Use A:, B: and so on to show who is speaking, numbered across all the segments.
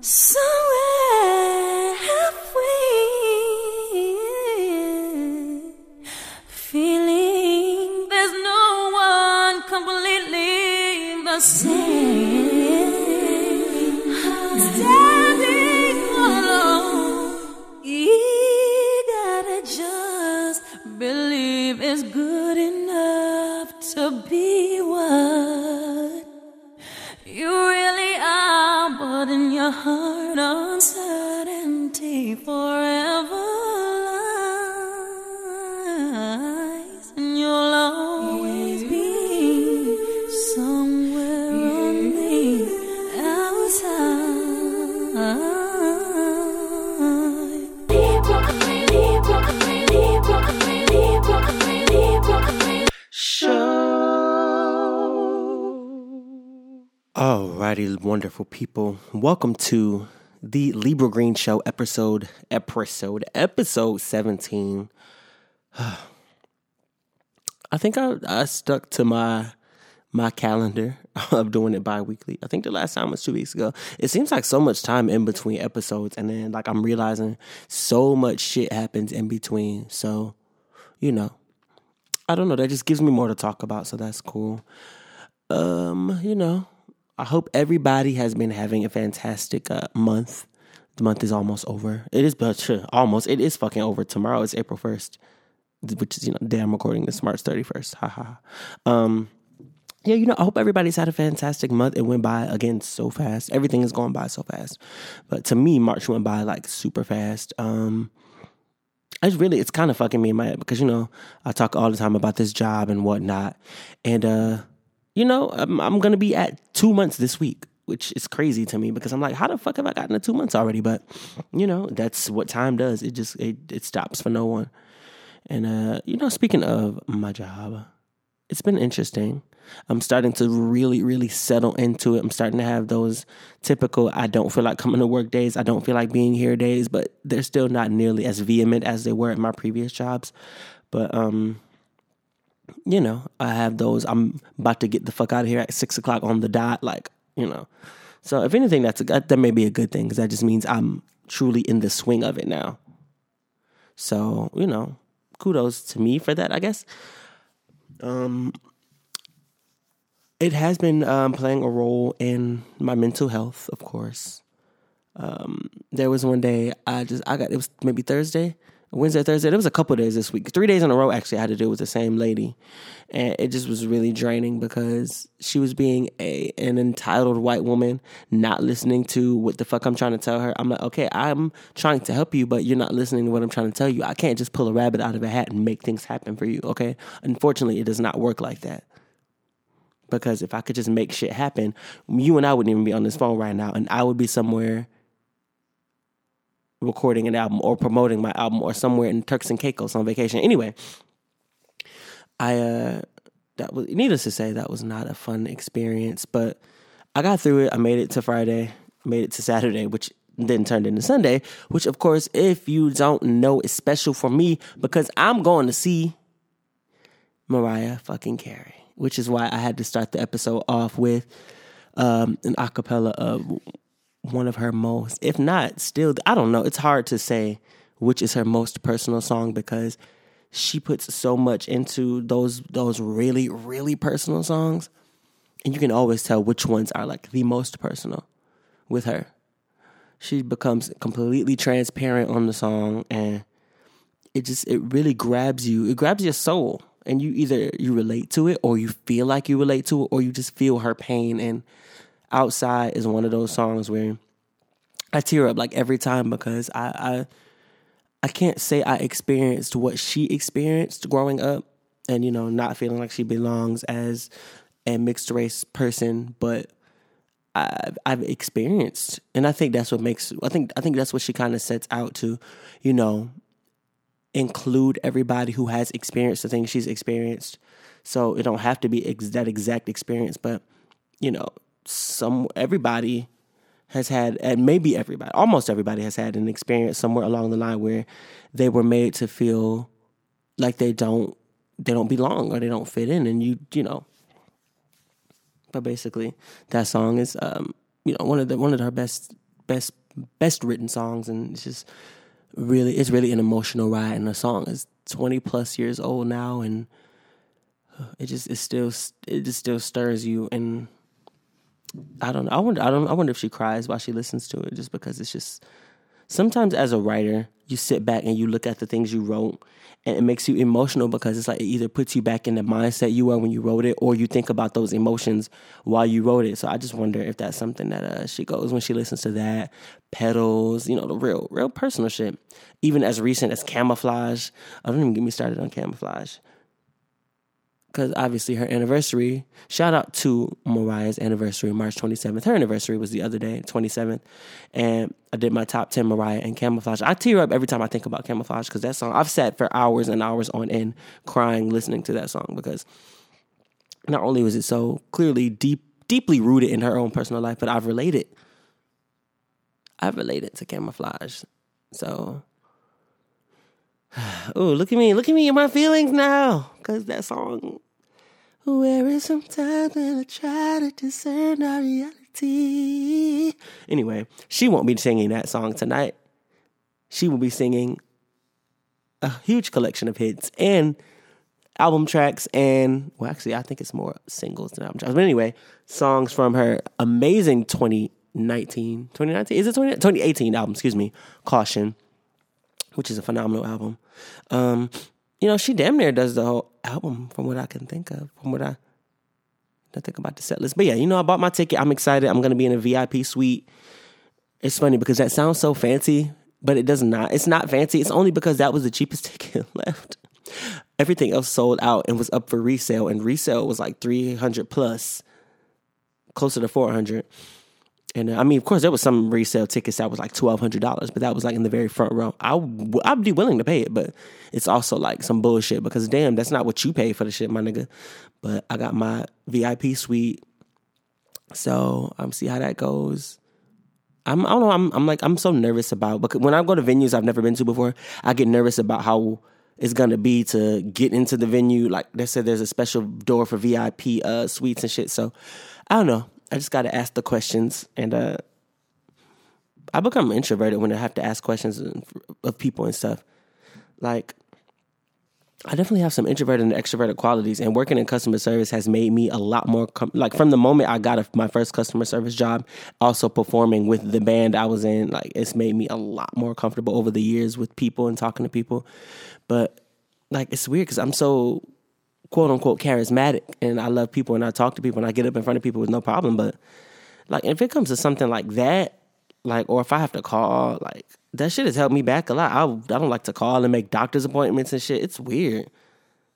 A: Somewhere
B: Wonderful people. Welcome to the LeeBruh Green Show episode, episode, episode 17. I think I, I stuck to my my calendar of doing it bi-weekly. I think the last time was two weeks ago. It seems like so much time in between episodes, and then like I'm realizing so much shit happens in between. So, you know, I don't know. That just gives me more to talk about, so that's cool. Um, you know, I hope everybody has been having a fantastic uh, month. The month is almost over. It is, but sure, almost. It is fucking over. Tomorrow is April first, which is you know, damn recording this March thirty first. Ha ha. Um, yeah, you know, I hope everybody's had a fantastic month. It went by again so fast. Everything is going by so fast. But to me, March went by like super fast. Um, it's really it's kind of fucking me in my head because you know I talk all the time about this job and whatnot, and uh, you know I'm, I'm gonna be at two months this week, which is crazy to me because I'm like, how the fuck have I gotten to two months already? But you know that's what time does. It just it, it stops for no one. And uh, you know, speaking of my job, it's been interesting. I'm starting to really, really settle into it. I'm starting to have those typical I don't feel like coming to work days. I don't feel like being here days, but they're still not nearly as vehement as they were at my previous jobs. But um, you know, I have those. I'm about to get the fuck out of here at six o'clock on the dot. Like, you know. So if anything, that's a, that, may be a good thing because that just means I'm truly in the swing of it now. So you know, kudos to me for that. I guess. Um, it has been um, playing a role in my mental health, of course. Um, there was one day I just I got it was maybe Thursday, Wednesday, Thursday. There was a couple days this week, three days in a row. Actually, I had to deal with the same lady, and it just was really draining because she was being a an entitled white woman, not listening to what the fuck I'm trying to tell her. I'm like, okay, I'm trying to help you, but you're not listening to what I'm trying to tell you. I can't just pull a rabbit out of a hat and make things happen for you. Okay, unfortunately, it does not work like that because if I could just make shit happen, you and I wouldn't even be on this phone right now, and I would be somewhere recording an album or promoting my album or somewhere in Turks and Caicos on vacation. Anyway, I uh that was needless to say that was not a fun experience, but I got through it. I made it to Friday, made it to Saturday, which then turned into Sunday, which of course, if you don't know, is special for me because I'm going to see Mariah fucking Carey, which is why I had to start the episode off with um, an acapella of one of her most, if not still, I don't know. It's hard to say which is her most personal song because she puts so much into those those really really personal songs, and you can always tell which ones are like the most personal with her. She becomes completely transparent on the song, and it just it really grabs you. It grabs your soul and you either you relate to it or you feel like you relate to it or you just feel her pain and outside is one of those songs where i tear up like every time because i i, I can't say i experienced what she experienced growing up and you know not feeling like she belongs as a mixed race person but I've, I've experienced and i think that's what makes i think i think that's what she kind of sets out to you know include everybody who has experienced the things she's experienced. So it don't have to be ex- that exact experience, but you know, some everybody has had, and maybe everybody, almost everybody has had an experience somewhere along the line where they were made to feel like they don't they don't belong or they don't fit in, and you you know. But basically, that song is um, you know one of the one of her best best best written songs, and it's just really it's really an emotional ride. And the song is twenty plus years old now, and it just it still it just still stirs you. And I don't know. I wonder. I don't. I wonder if she cries while she listens to it, just because it's just. Sometimes as a writer, you sit back and you look at the things you wrote and it makes you emotional because it's like it either puts you back in the mindset you were when you wrote it or you think about those emotions while you wrote it so i just wonder if that's something that uh, she goes when she listens to that petals you know the real real personal shit even as recent as camouflage i don't even get me started on camouflage because obviously her anniversary. Shout out to Mariah's anniversary, March 27th. Her anniversary was the other day, 27th. And I did my top 10 Mariah and Camouflage. I tear up every time I think about Camouflage because that song, I've sat for hours and hours on end crying listening to that song because not only was it so clearly deep, deeply rooted in her own personal life, but I've related. I've related to Camouflage. So oh, look at me, look at me in my feelings now. Cause that song where sometimes when I try to discern our reality. Anyway, she won't be singing that song tonight. She will be singing a huge collection of hits and album tracks and well actually I think it's more singles than album tracks. But anyway, songs from her amazing 2019 2019 is it 20, 2018 album, excuse me, Caution, which is a phenomenal album. Um, you know, she damn near does the whole album from what I can think of, from what I, think about the set list. But yeah, you know, I bought my ticket. I'm excited. I'm to be in a VIP suite. It's funny because that sounds so fancy, but it does not. It's not fancy. It's only because that was the cheapest ticket left. Everything else sold out and was up for resale, and resale was like 300 plus, closer to 400. And uh, I mean, of course, there was some resale tickets that was like twelve hundred dollars, but that was like in the very front row. I I'd be willing to pay it, but it's also like some bullshit because damn, that's not what you pay for the shit, my nigga. But I got my VIP suite, so I'm um, see how that goes. I'm I don't know. I'm I'm like I'm so nervous about because when I go to venues I've never been to before, I get nervous about how it's gonna be to get into the venue. Like they said, there's a special door for VIP uh, suites and shit. So I don't know. I just got to ask the questions, and uh, I become introverted when I have to ask questions of people and stuff. Like, I definitely have some introverted and extroverted qualities, and working in customer service has made me a lot more com- like from the moment I got a, my first customer service job, also performing with the band I was in. Like, it's made me a lot more comfortable over the years with people and talking to people. But like, it's weird because I'm so quote unquote charismatic and I love people and I talk to people and I get up in front of people with no problem. But like if it comes to something like that, like or if I have to call, like that shit has helped me back a lot. I I don't like to call and make doctor's appointments and shit. It's weird.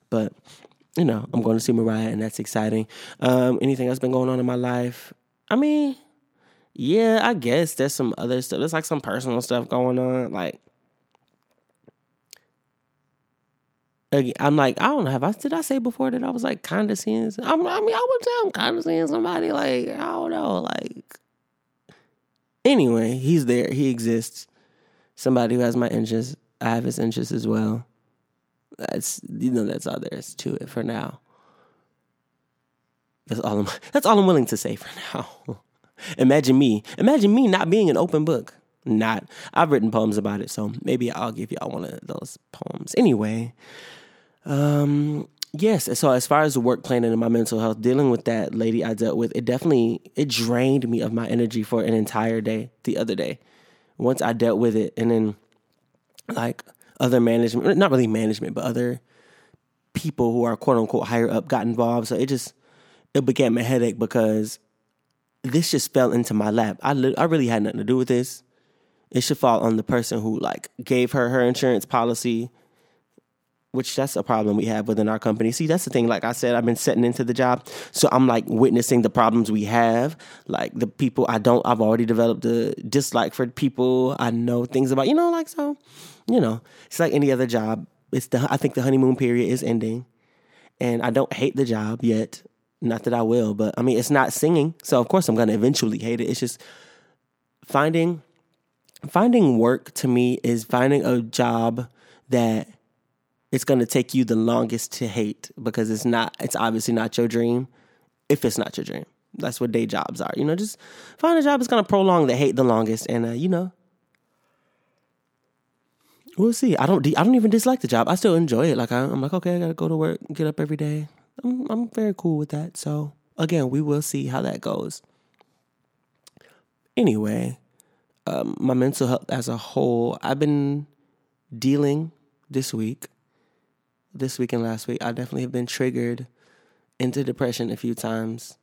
B: But you know, I'm going to see Mariah and that's exciting. Um, anything else been going on in my life? I mean, yeah, I guess there's some other stuff. There's like some personal stuff going on. Like I'm like, I don't know. Have I did I say before that I was like? I'm, I mean, I would say I'm of somebody. Like I don't know. Like anyway, he's there. He exists. Somebody who has my interests. I have his interests as well. That's you know that's all there is to it for now. That's all I'm. That's all I'm willing to say for now. imagine me. Imagine me not being an open book. Not. I've written poems about it, so maybe I'll give y'all one of those poems. Anyway. Um, yes. So as far as the work planning and my mental health, dealing with that lady I dealt with, it definitely it drained me of my energy for an entire day. The other day, once I dealt with it, and then like other management, not really management, but other people who are quote unquote higher up got involved. So it just it became a headache because this just fell into my lap. I li- I really had nothing to do with this. It should fall on the person who like gave her her insurance policy which that's a problem we have within our company. See, that's the thing. Like I said, I've been setting into the job, so I'm like witnessing the problems we have. Like the people I don't, I've already developed a dislike for people. I know things about, you know, like so. You know, it's like any other job. It's the I think the honeymoon period is ending, and I don't hate the job yet. Not that I will, but I mean, it's not singing, so of course I'm gonna eventually hate it. It's just finding finding work to me is finding a job that it's going to take you the longest to hate because it's not it's obviously not your dream if it's not your dream That's what day jobs are. You know, just find a job that's gonna prolong the hate the longest, and uh, you know, we'll see. I don't. I don't even dislike the job. I still enjoy it. Like I, am like, okay, I gotta go to work, get up every day. I'm I'm very cool with that. So again, we will see how that goes. Anyway, um, my mental health as a whole, I've been dealing this week, this week and last week. I definitely have been triggered into depression a few times.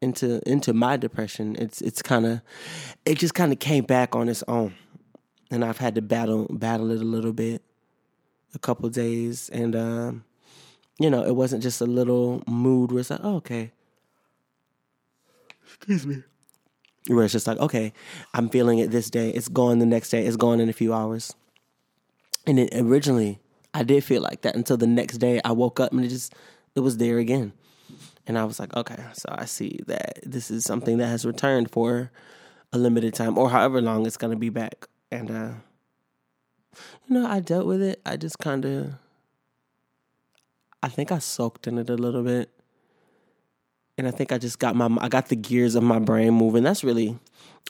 B: Into into my depression. It's it's kind of it just kind of came back on its own and I've had to battle battle it a little bit, a couple days, and um, you know, it wasn't just a little mood where it's like, oh, okay, excuse me, where it's just like, okay, I'm feeling it this day, it's gone the next day, it's gone in a few hours, and then originally I did feel like that until the next day I woke up and it just it was there again. And I was like, okay, so I see that this is something that has returned for a limited time or however long it's going to be back. And, uh, you know, I dealt with it. I just kind of, I think I soaked in it a little bit. And I think I just got my, I got the gears of my brain moving. That's really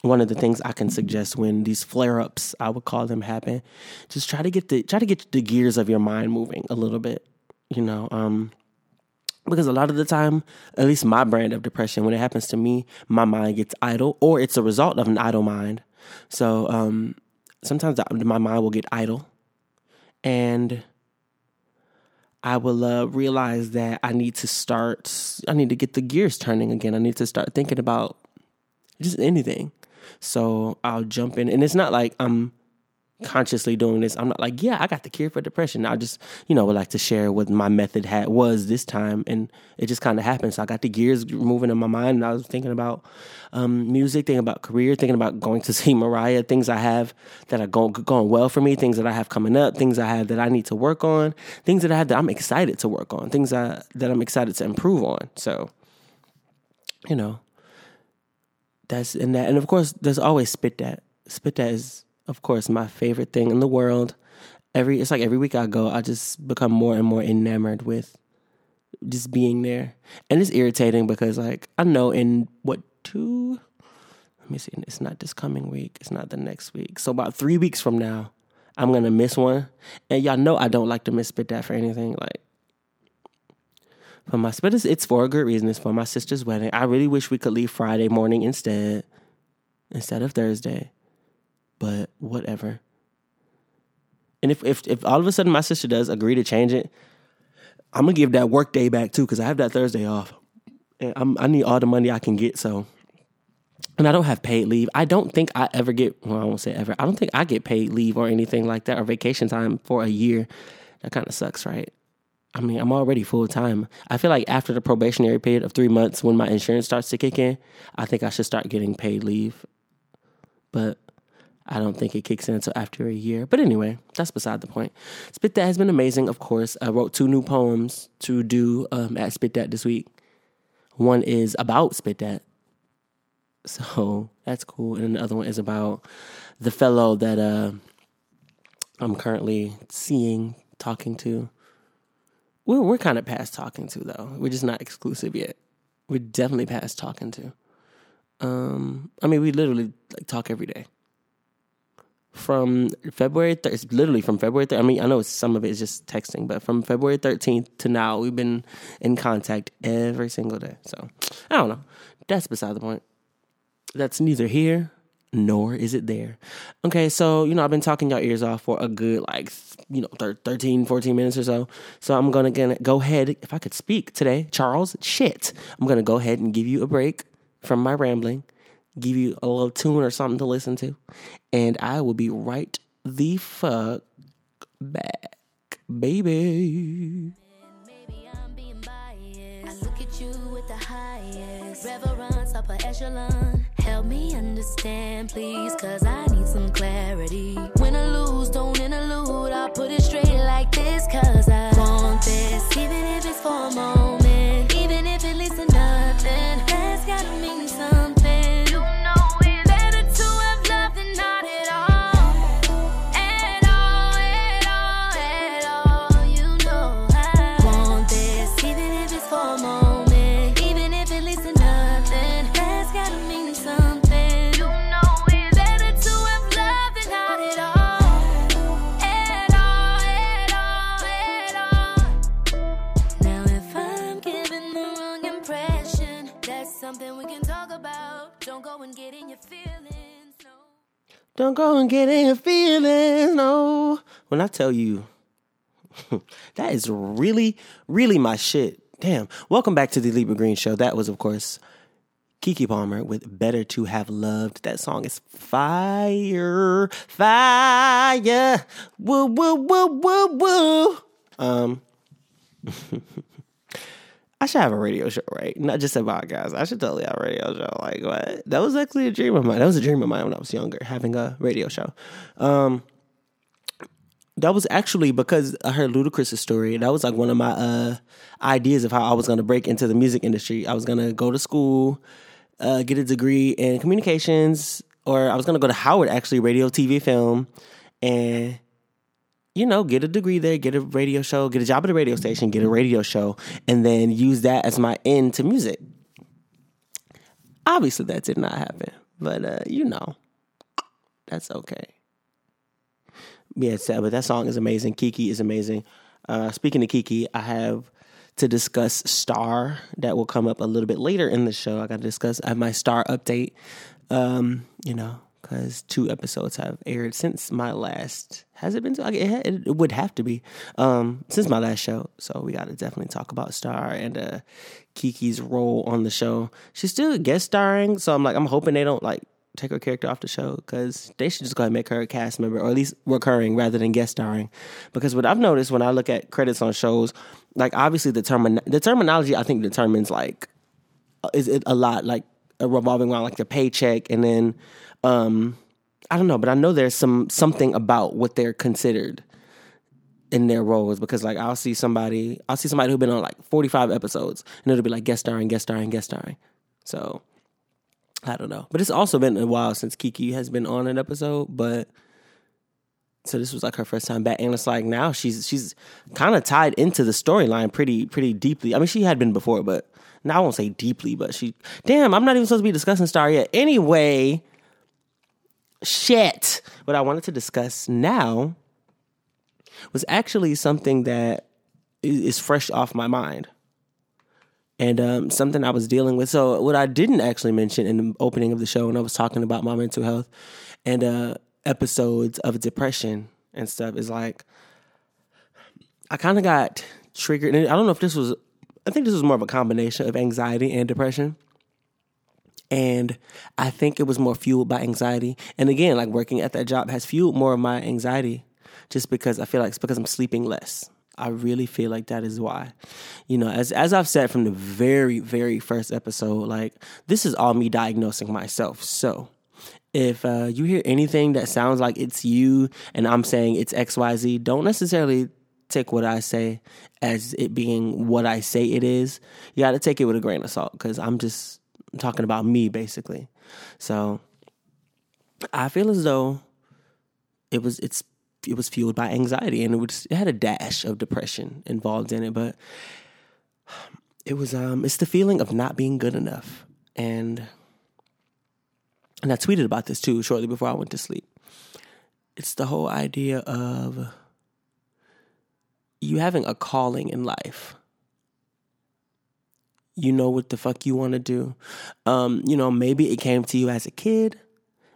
B: one of the things I can suggest when these flare ups, I would call them, happen. Just try to get the, try to get the gears of your mind moving a little bit, you know, um, because a lot of the time, at least my brand of depression, when it happens to me, my mind gets idle, or it's a result of an idle mind. So, um, sometimes my mind will get idle and I will uh, realize that I need to start, I need to get the gears turning again. I need to start thinking about just anything. So I'll jump in. And it's not like I'm consciously doing this. I'm not like, yeah, I got the cure for depression. I just, you know, would like to share what my method had was this time, and it just kind of happened. So I got the gears moving in my mind, and I was thinking about um, music, thinking about career, thinking about going to see Mariah, things I have that are going going well for me, things that I have coming up, things I have that I need to work on, things that I have that I'm excited to work on, things I, that I'm excited to improve on. So, you know, that's and that, and of course, there's always spit that. Spit that is of course, my favorite thing in the world. Every it's like every week I go, I just become more and more enamored with just being there. And it's irritating because like I know in what two let me see, it's not this coming week, it's not the next week. So about three weeks from now, I'm gonna miss one. And y'all know I don't like to miss spit that for anything. Like for my but it's, it's for a good reason. It's for my sister's wedding. I really wish we could leave Friday morning instead, instead of Thursday but whatever. And if, if if all of a sudden my sister does agree to change it, I'm gonna give that work day back too because I have that Thursday off, and I'm, I need all the money I can get. So, and I don't have paid leave. I don't think I ever get. Well, I won't say ever. I don't think I get paid leave or anything like that or vacation time for a year. That kind of sucks, right? I mean, I'm already full time. I feel like after the probationary period of three months, when my insurance starts to kick in, I think I should start getting paid leave. But I don't think it kicks in until after a year. But anyway, that's beside the point. Spit That has been amazing, of course. I wrote two new poems to do um, at Spit That this week. One is about Spit That. So that's cool. And the other one is about the fellow that uh, I'm currently seeing, talking to. We're, we're kind of past talking to, though. We're just not exclusive yet. We're definitely past talking to. Um, I mean, we literally like talk every day from February, th- it's literally from February. Th- I mean, I know some of it is just texting, but from February 13th to now, we've been in contact every single day. So I don't know. That's beside the point. That's neither here nor is it there. Okay, so, you know, I've been talking your ears off for a good, like, you know, 13, 14 minutes or so. So I'm to go ahead, if I could speak today, Charles, shit, I'm to go ahead and give you a break from my rambling give you a little tune or something to listen to. And I will be right the fuck back, baby. Reverence upper echelon. Help me understand, please, cause I need some clarity. I lose, don't interlude. I'll put it straight like this, cause I want this, even if it's for a moment, even if it leads to Don't go and get in feelings, no. When I tell you, that is really, really my shit. Damn. Welcome back to the LeeBruh Green Show. That was, of course, Keke Palmer with Better to Have Loved. That song is fire, fire. Woo, woo, woo, woo, woo. Um, I should have a radio show, right? Not just a podcast. I should totally have a radio show. Like what? That was actually a dream of mine. That was a dream of mine when I was younger, having a radio show. Um, that was actually because I heard Ludacris' story. That was like one of my uh, ideas of how I was going to break into the music industry. I was going to go to school, uh, get a degree in communications, or I was going to go to Howard, actually, radio, TV, film, and you know, get a degree there, get a radio show, get a job at a radio station, get a radio show, and then use that as my end to music. Obviously, that did not happen, but uh, you know, that's okay. Yeah, but that song is amazing. Keke is amazing. Uh, speaking of Keke, I have to discuss Star that will come up a little bit later in the show. I got to discuss I have my Star update. Um, you know, because two episodes have aired since my last. Has it been? It, it would have to be um, since my last show. So we got to definitely talk about Star and uh, Keke's role on the show. She's still guest starring, so I'm like, I'm hoping they don't like take her character off the show because they should just go ahead and make her a cast member or at least recurring rather than guest starring. Because what I've noticed when I look at credits on shows, like obviously the termin the terminology I think determines like is it a lot like revolving around like the paycheck and then um, I don't know, but I know there's some something about what they're considered in their roles because like I'll see somebody I'll see somebody who's been on like 45 episodes and it'll be like guest starring, guest starring, guest starring. So I don't know. But it's also been a while since Keke has been on an episode, but so this was like her first time back and it's like now she's she's kind of tied into the storyline pretty pretty deeply. I mean she had been before, but now I won't say deeply, but she damn, I'm not even supposed to be discussing Star yet. Anyway, shit. What I wanted to discuss now was actually something that is fresh off my mind and um, something I was dealing with. So, what I didn't actually mention in the opening of the show when I was talking about my mental health and uh, episodes of depression and stuff is like, I kind of got triggered. And I don't know if this was, I think this was more of a combination of anxiety and depression. And I think it was more fueled by anxiety. And again, like working at that job has fueled more of my anxiety just because I feel like it's because I'm sleeping less. I really feel like that is why. You know, as as I've said from the very very first episode, like this is all me diagnosing myself. So, if uh, you hear anything that sounds like it's you and I'm saying it's XYZ, don't necessarily take what I say as it being what I say it is. You got to take it with a grain of salt cuz I'm just talking about me basically. So, I feel as though it was it's it was fueled by anxiety and it was it had a dash of depression involved in it but it was um it's the feeling of not being good enough. And and I tweeted about this too shortly before I went to sleep. It's the whole idea of you having a calling in life you know what the fuck you want to do um you know maybe it came to you as a kid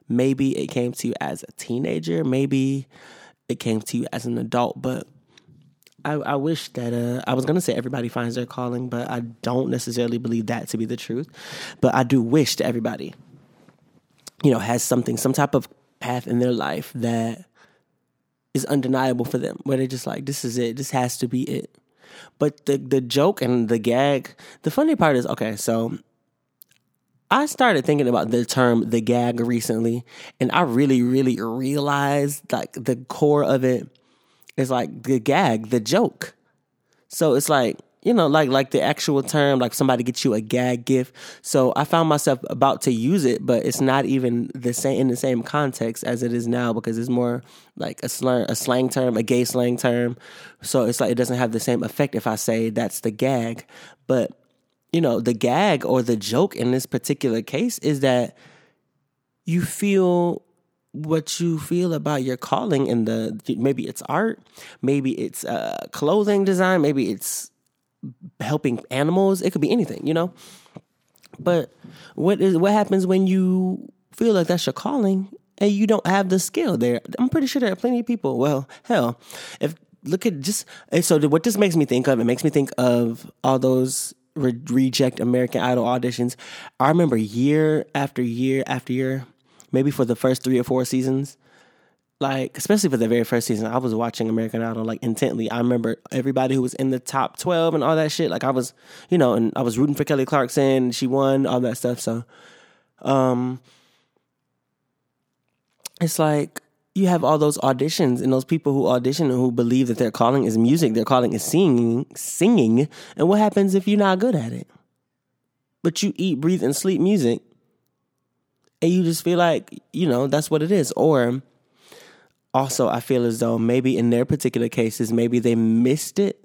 B: maybe it came to you as a teenager maybe it came to you as an adult. But I, I wish that uh, I was gonna say everybody finds their calling, but I don't necessarily believe that to be the truth. But I do wish that everybody, you know, has something, some type of path in their life that is undeniable for them, where they're just like, this is it, this has to be it. But the the joke and the gag, the funny part is okay, so I started thinking about the term the gag recently, and I really, really realized like the core of it is like the gag, the joke. So it's like, you know, like like the actual term, like somebody gets you a gag gift. So I found myself about to use it, but it's not even the same in the same context as it is now because it's more like a slang a slang term, a gay slang term. So it's like it doesn't have the same effect if I say that's the gag. But you know, the gag or the joke in this particular case is that you feel what you feel about your calling in the maybe it's art, maybe it's uh, clothing design, maybe it's helping animals. It could be anything, you know. But what is what happens when you feel like that's your calling and you don't have the skill there. I'm pretty sure there are plenty of people. Well, hell, if look at just so what this makes me think of, it makes me think of all those re- reject American Idol auditions. I remember year after year after year, maybe for the first three or four seasons, like especially for the very first season, I was watching American Idol like intently. I remember everybody who was in the top twelve and all that shit. Like I was, you know, and I was rooting for Kelly Clarkson. She won all that stuff. So, um, it's like you have all those auditions and those people who audition and who believe that their calling is music, their calling is singing, singing. And what happens if you're not good at it? But you eat, breathe, and sleep music, and you just feel like you know that's what it is. Or also, I feel as though maybe in their particular cases, maybe they missed it,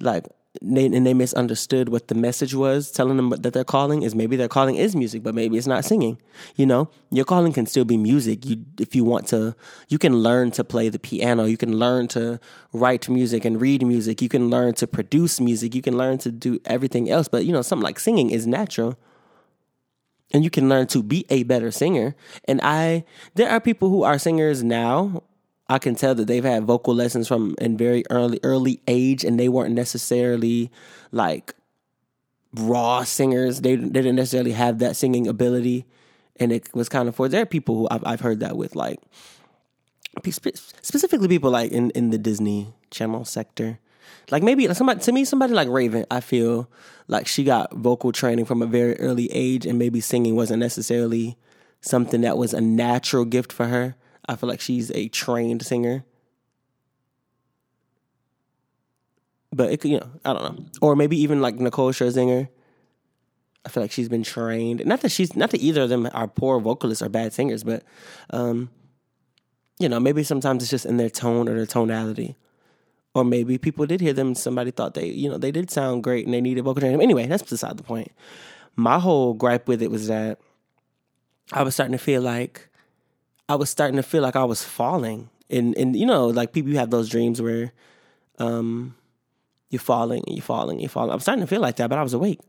B: like they, and they misunderstood what the message was telling them that their calling is maybe their calling is music but maybe it's not singing you know? Your calling can still be music. You if you want to you can learn to play the piano. You can learn to write music and read music. You can learn to produce music. You can learn to do everything else. But you know something like singing is natural. And you can learn to be a better singer. And i there are people who are singers now I can tell that they've had vocal lessons from in very early early age, and they weren't necessarily like raw singers. They, they didn't necessarily have that singing ability, and it was kind of for there are people who I've, I've heard that with, like specifically people like in in the Disney Channel sector. Like maybe somebody to me, somebody like Raven, I feel like she got vocal training from a very early age, and maybe singing wasn't necessarily something that was a natural gift for her I feel like she's a trained singer. But it could, you know, I don't know. Or maybe even like Nicole Scherzinger. I feel like she's been trained. Not that she's not that either of them are poor vocalists or bad singers, but um, you know, maybe sometimes it's just in their tone or their tonality. Or maybe people did hear them somebody thought they, you know, they did sound great and they needed vocal training. Anyway, that's beside the point. My whole gripe with it was that I was starting to feel like I was starting to feel like I was falling. And and you know, like people have those dreams where um you're falling and you're falling and you're falling. I'm starting to feel like that, but I was awake.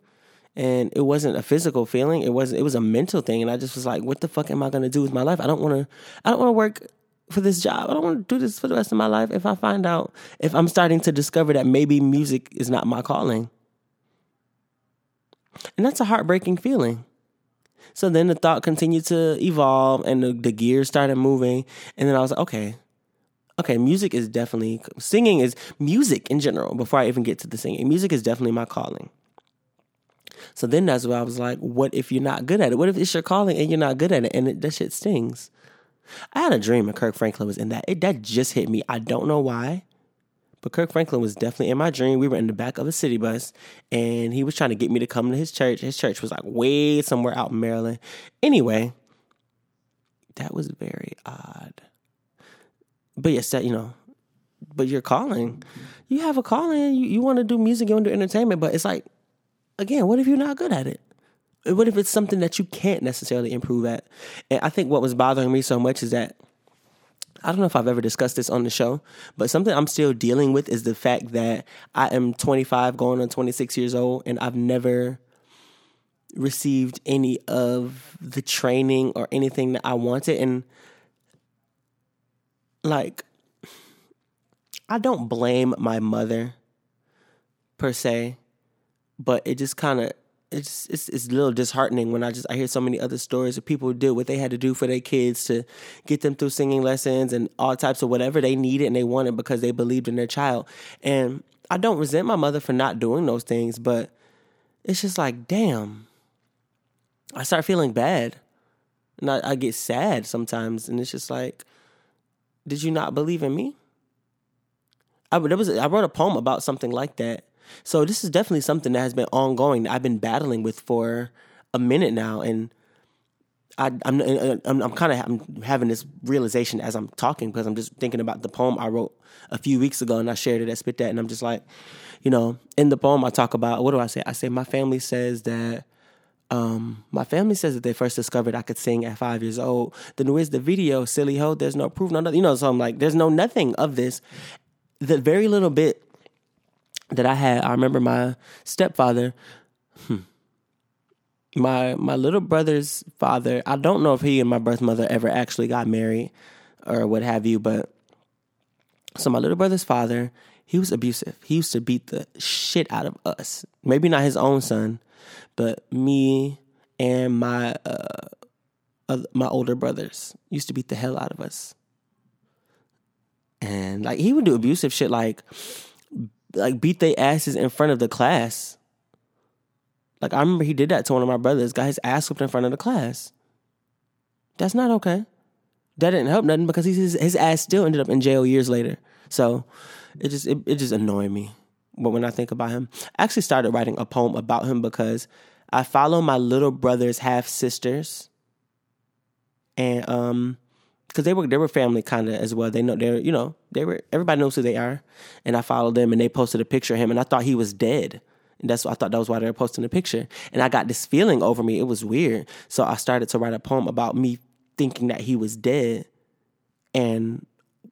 B: And it wasn't a physical feeling. It wasn't it was a mental thing. And I just was like, what the fuck am I gonna do with my life? I don't wanna I don't wanna work for this job. I don't want to do this for the rest of my life. If I find out if I'm starting to discover that maybe music is not my calling. And that's a heartbreaking feeling. So then the thought continued to evolve and the, the gears started moving. And then I was like, okay, okay, music is definitely, singing is music in general, before I even get to the singing. Music is definitely my calling. So then that's where I was like, what if you're not good at it? What if it's your calling and you're not good at it and it, that shit stings? I had a dream and Kirk Franklin was in that. It, that just hit me. I don't know why. But Kirk Franklin was definitely in my dream. We were in the back of a city bus and he was trying to get me to come to his church. His church was like way somewhere out in Maryland. Anyway, that was very odd. But yes, that, you know, but you're calling. You have a calling. You, you want to do music, you want to do entertainment, but it's like, again, what if you're not good at it? What if it's something that you can't necessarily improve at? And I think what was bothering me so much is that I don't know if I've ever discussed this on the show, but something I'm still dealing with is the fact that I am 25 going on 26 years old and I've never received any of the training or anything that I wanted. And like I don't blame my mother per se, but it just kind of it's it's it's a little disheartening when I just I hear so many other stories of people do what they had to do for their kids to get them through singing lessons and all types of whatever they needed and they wanted because they believed in their child. And I don't resent my mother for not doing those things, but it's just like, damn. I start feeling bad. And I, I get sad sometimes, and it's just like, did you not believe in me? I there was I wrote a poem about something like that so this is definitely something that has been ongoing. I've been battling with for a minute now, and I, I'm I'm, I'm kind of I'm having this realization as I'm talking because I'm just thinking about the poem I wrote a few weeks ago, and I shared it at Spit That, and I'm just like, you know, in the poem I talk about what do I say? I say my family says that. Um, my family says that they first discovered I could sing at five years old. Then where's the video, silly ho? There's no proof, no nothing. You know, so I'm like, there's no nothing of this. The very little bit that I had, I remember my stepfather, hmm, my my little brother's father, I don't know if he and my birth mother ever actually got married or what have you, but so my little brother's father, he was abusive. He used to beat the shit out of us. Maybe not his own son, but me and my uh, my older brothers used to beat the hell out of us. And like he would do abusive shit like like beat their asses in front of the class. Like I remember he did that to one of my brothers, got his ass whipped in front of the class. That's not okay. That didn't help nothing because his his ass still ended up in jail years later. So it just it, it just annoyed me. But when I think about him, I actually started writing a poem about him because I follow my little brother's half sisters, and um, because they were they were family kind of as well. They know they're you know they were everybody knows who they are, and I followed them and they posted a picture of him, and I thought he was dead. And that's why I thought that was why they were posting the picture. And I got this feeling over me. It was weird. So I started to write a poem about me thinking that he was dead and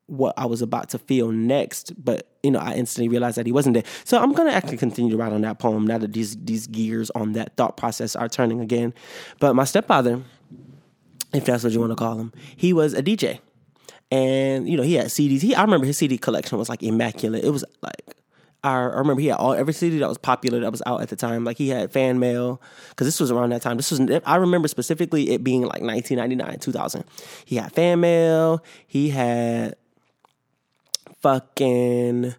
B: what I was about to feel next. But you know, I instantly realized that he wasn't dead. So I'm gonna actually continue to write on that poem now that these these gears on that thought process are turning again. But my stepfather, if that's what you want to call him, he was a DJ. And you know, he had CDs. He I remember his CD collection was like immaculate. It was like I, remember he had all every CD that was popular that was out at the time. Like he had FanMail because this was around that time. This was I remember specifically it being like 1999, 2000. He had FanMail. He had fucking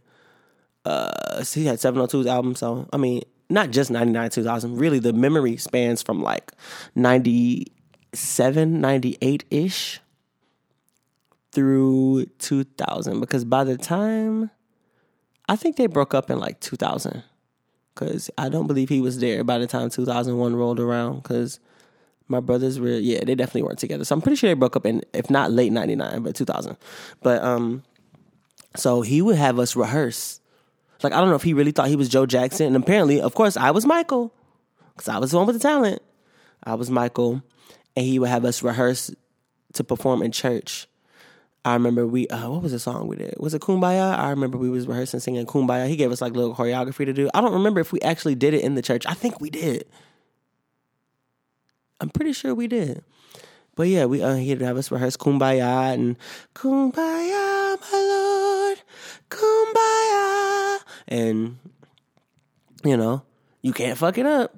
B: uh he had 702's album. So I mean, not just 99, 2000. Really, the memory spans from like 97, 98 ish through 2000 because by the time I think they broke up in like 2000 because I don't believe he was there by the time 2001 rolled around because my brothers were yeah they definitely weren't together. So I'm pretty sure they broke up in if not late 99 but 2000 but um so he would have us rehearse. Like I don't know if he really thought he was Joe Jackson and apparently of course I was Michael because I was the one with the talent. I was Michael and he would have us rehearse to perform in church I remember we uh, what was the song we did? Was it Kumbaya? I remember we was rehearsing singing Kumbaya. He gave us like little choreography to do. I don't remember if we actually did it in the church. I think we did. I'm pretty sure we did. But yeah, we uh, he'd have us rehearse Kumbaya and Kumbaya, my lord, Kumbaya, and you know you can't fuck it up.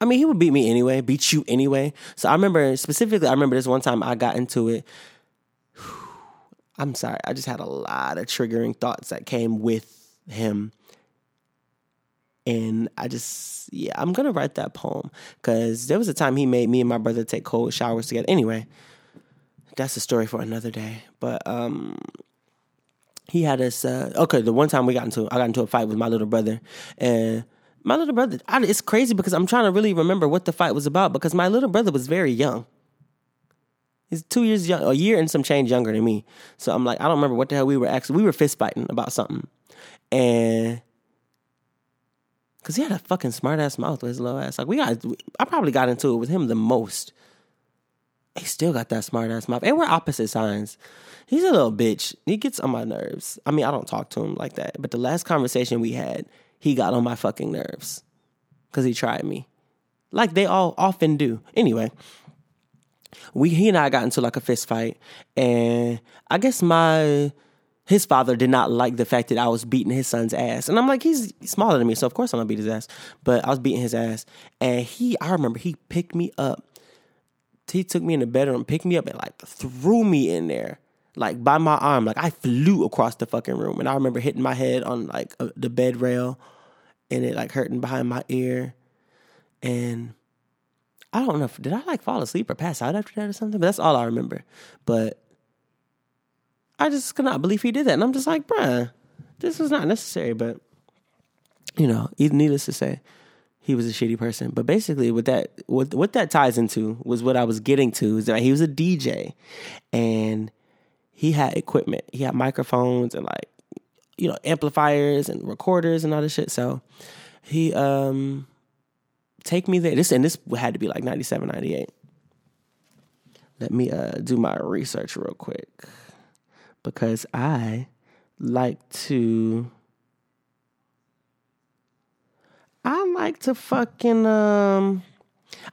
B: I mean, he would beat me anyway, beat you anyway. So I remember specifically, I remember this one time I got into it I'm sorry, I just had a lot of triggering thoughts that came with him. And I just, yeah, I'm gonna write that poem because there was a time he made me and my brother take cold showers together. Anyway, that's a story for another day. But um, he had us. Uh, okay, the one time we got into, I got into a fight with my little brother, and my little brother. I, it's crazy because I'm trying to really remember what the fight was about because my little brother was very young. He's two years young, a year and some change younger than me. So I'm like, I don't remember what the hell we were actually. We were fist fighting about something, and because he had a fucking smart ass mouth with his little ass. Like we got, I probably got into it with him the most. He still got that smart ass mouth, and we're opposite signs. He's a little bitch. He gets on my nerves. I mean, I don't talk to him like that. But the last conversation we had, he got on my fucking nerves because he tried me, like they all often do. Anyway we he and I got into like a fist fight, and I guess my his father did not like the fact that I was beating his son's ass, and I'm like, he's smaller than me, so of course I'm gonna beat his ass. But I was beating his ass, and he, I remember he picked me up. He took me in the bedroom, picked me up, and like threw me in there, like by my arm, like I flew across the fucking room, and I remember hitting my head on like a, the bed rail, and it like hurting behind my ear, and I don't know if did I like fall asleep or pass out after that or something, but that's all I remember. But I just could not believe he did that. And I'm just like, bruh, this was not necessary. But you know, needless to say, he was a shitty person. But basically what that what what that ties into was what I was getting to is that he was a DJ and he had equipment. He had microphones and like, you know, amplifiers and recorders and all this shit. So he um take me there. This and this had to be like 97, 98. Let me uh, do my research real quick because I like to. I like to fucking um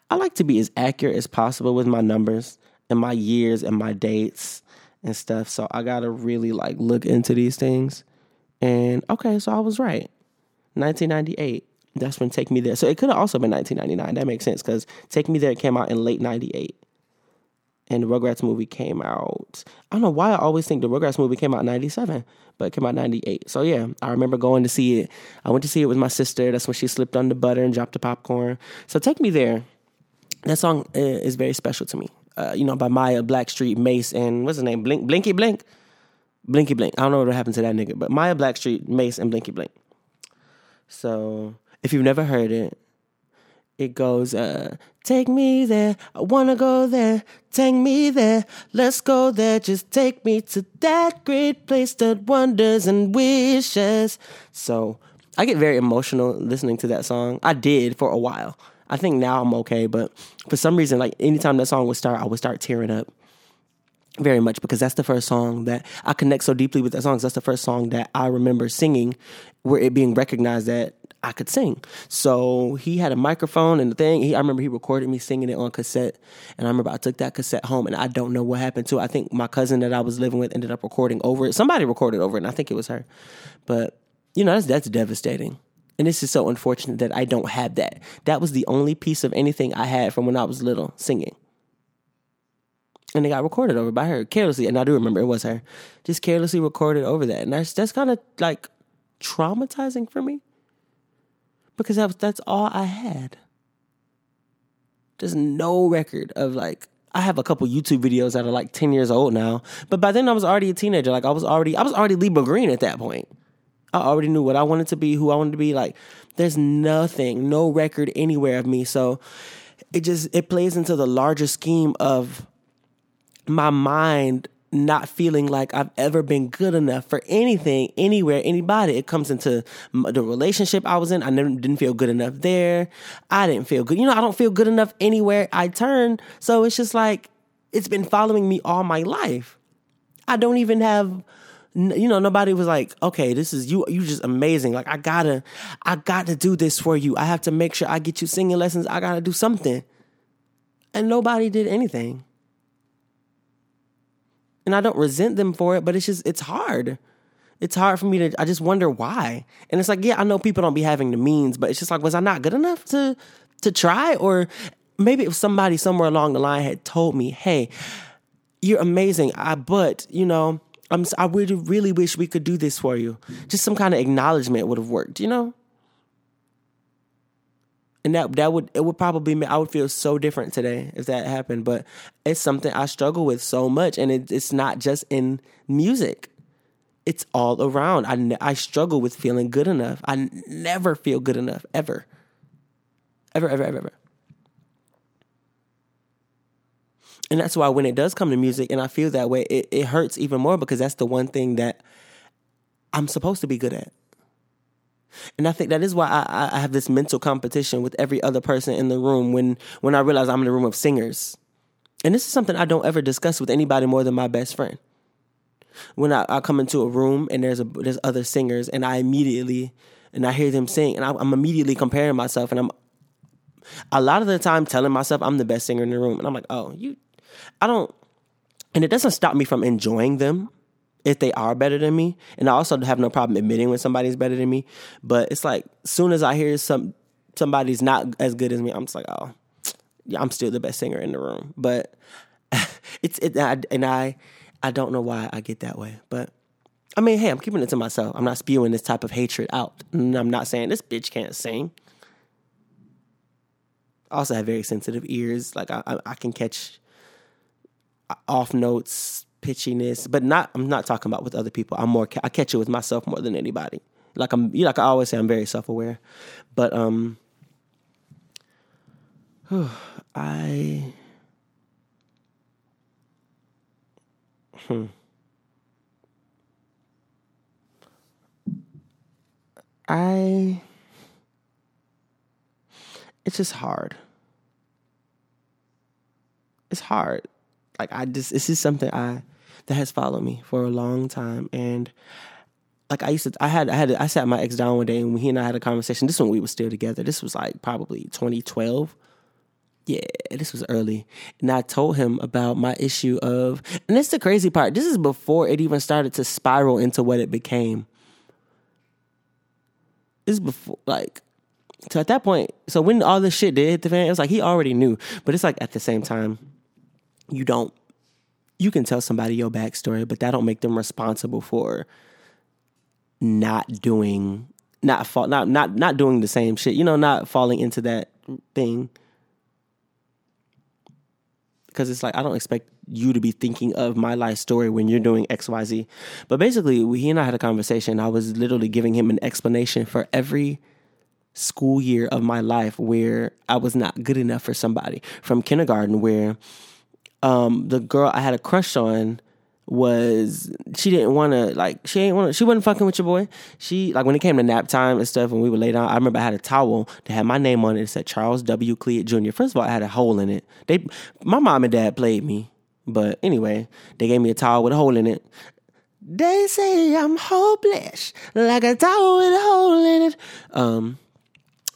B: I like to be as accurate as possible with my numbers and my years and my dates and stuff. So I gotta really like look into these things. And okay, so I was right. 1998. That's when Take Me There. So it could have also been 1999. That makes sense because Take Me There came out in late 98. And the Rugrats movie came out. I don't know why I always think the Rugrats movie came out in 97, but it came out in 98. So yeah, I remember going to see it. I went to see it with my sister. That's when she slipped on the butter and dropped the popcorn. So Take Me There. That song uh, is very special to me. Uh, you know, by Mýa, Blackstreet, Mase, and what's his name? Blink, Blinky Blink? Blinky Blink. I don't know what happened to that nigga, but Mýa Blackstreet, Mase, and Blinky Blink. So if you've never heard it, it goes, uh, take me there. I wanna go there. Take me there. Let's go there. Just take me to that great place that wonders and wishes. So I get very emotional listening to that song. I did for a while. I think now I'm okay, but for some reason, like anytime that song would start, I would start tearing up very much because that's the first song that I connect so deeply with that song. That's the first song that I remember singing where it being recognized that I could sing. So he had a microphone and the thing. He, I remember he recorded me singing it on cassette, and I remember I took that cassette home, and I don't know what happened to. it. I think my cousin that I was living with ended up recording over it. Somebody recorded over it, and I think it was her. But you know, that's that's devastating. And this is so unfortunate that I don't have that. That was the only piece of anything I had from when I was little singing and it got recorded over by her carelessly. And I do remember it was her, just carelessly recorded over that, and that's that's kind of like traumatizing for me because that was, that's all I had. There's no record of like I have a couple YouTube videos that are like 10 years old now, but by then I was already a teenager. Like I was already I was already LeeBruh Green at that point. I already knew what I wanted to be, who I wanted to be. Like there's nothing, no record anywhere of me. So it just it plays into the larger scheme of my mind not feeling like I've ever been good enough for anything, anywhere, anybody. It comes into the relationship I was in. I never didn't feel good enough there. I didn't feel good. You know, I don't feel good enough anywhere I turn. So it's just like it's been following me all my life. I don't even have you know nobody was like okay this is you you just amazing like i gotta i got to do this for you i have to make sure i get you singing lessons i gotta do something and nobody did anything and I don't resent them for it, but it's just it's hard. It's hard for me to I just wonder why. And it's like, yeah, I know people don't be having the means, but it's just like, was I not good enough to to try? Or maybe if somebody somewhere along the line had told me, hey, you're amazing. I but, you know, I'm I really really wish we could do this for you. Just some kind of acknowledgement would have worked, you know? and that that would it would probably I would feel so different today if that happened. But it's something I struggle with so much, and it, it's not just in music. It's all around. I I struggle with feeling good enough. I never feel good enough ever, ever, ever, ever, ever. And that's why when it does come to music, and I feel that way, it, it hurts even more because that's the one thing that I'm supposed to be good at. And I think that is why I, I have this mental competition with every other person in the room when when I realize I'm in a room of singers. And this is something I don't ever discuss with anybody more than my best friend. When I, I come into a room and there's a there's other singers and I immediately and I hear them sing and I, I'm immediately comparing myself and I'm a lot of the time telling myself I'm the best singer in the room and I'm like, oh, you, I don't, and it doesn't stop me from enjoying them if they are better than me. And I also have no problem admitting when somebody's better than me. But it's like soon as I hear some somebody's not as good as me, I'm just like, oh, yeah, I'm still the best singer in the room. But it's it I, and I I don't know why I get that way. But I mean, hey, I'm keeping it to myself. I'm not spewing this type of hatred out. I'm not saying this bitch can't sing. I also have very sensitive ears. Like I, I, I can catch off notes pitchiness, but not. I'm not talking about with other people. I'm more. I catch it with myself more than anybody. Like I'm. You know, like I always say, I'm very self aware, but um, I. Hmm. I. It's just hard. It's hard. Like I just, this is something I that has followed me for a long time. And like I used to, I had, I had, I sat my ex down one day and he and I had a conversation. This one we were still together. This was like probably 2012. Yeah, this was early. And I told him about my issue of, and is the crazy part. This is before it even started to spiral into what it became. This is before, like, so at that point, so when all this shit did hit the fan, it was like he already knew. But it's like at the same time, you don't, you can tell somebody your backstory, but that don't make them responsible for not doing, not fall, not not not doing the same shit. You know, not falling into that thing because it's like I don't expect you to be thinking of my life story when you're doing X, Y, Z. But basically, we, he and I had a conversation. I was literally giving him an explanation for every school year of my life where I was not good enough for somebody. From kindergarten, where um, the girl I had a crush on was she didn't want to like she ain't want she wasn't fucking with your boy. She like when it came to nap time and stuff when we were lay down. I remember I had a towel that had my name on it. It said Charles W. Cleat Jr. First of all, I had a hole in it. They my mom and dad played me, but anyway, they gave me a towel with a hole in it. They say I'm hopeless, like a towel with a hole in it. Um,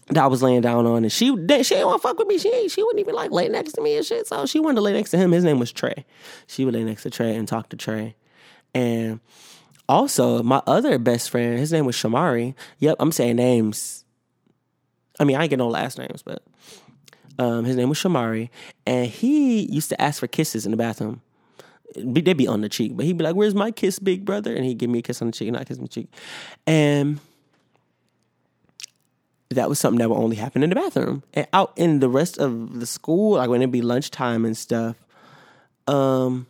B: that I was laying down on, and she she didn't want to fuck with me. She ain't she wouldn't even like lay next to me and shit. So she wanted to lay next to him. His name was Trey. She would lay next to Trey and talk to Trey. And also my other best friend, his name was Shamari. Yep, I'm saying names. I mean, I ain't get no last names, but um, his name was Shamari, and he used to ask for kisses in the bathroom. They'd be on the cheek, but he'd be like, "Where's my kiss, big brother?" And he'd give me a kiss on the cheek, and I kiss him on the cheek. And that was something that would only happen in the bathroom. And out in the rest of the school, like when it'd be lunchtime and stuff, um,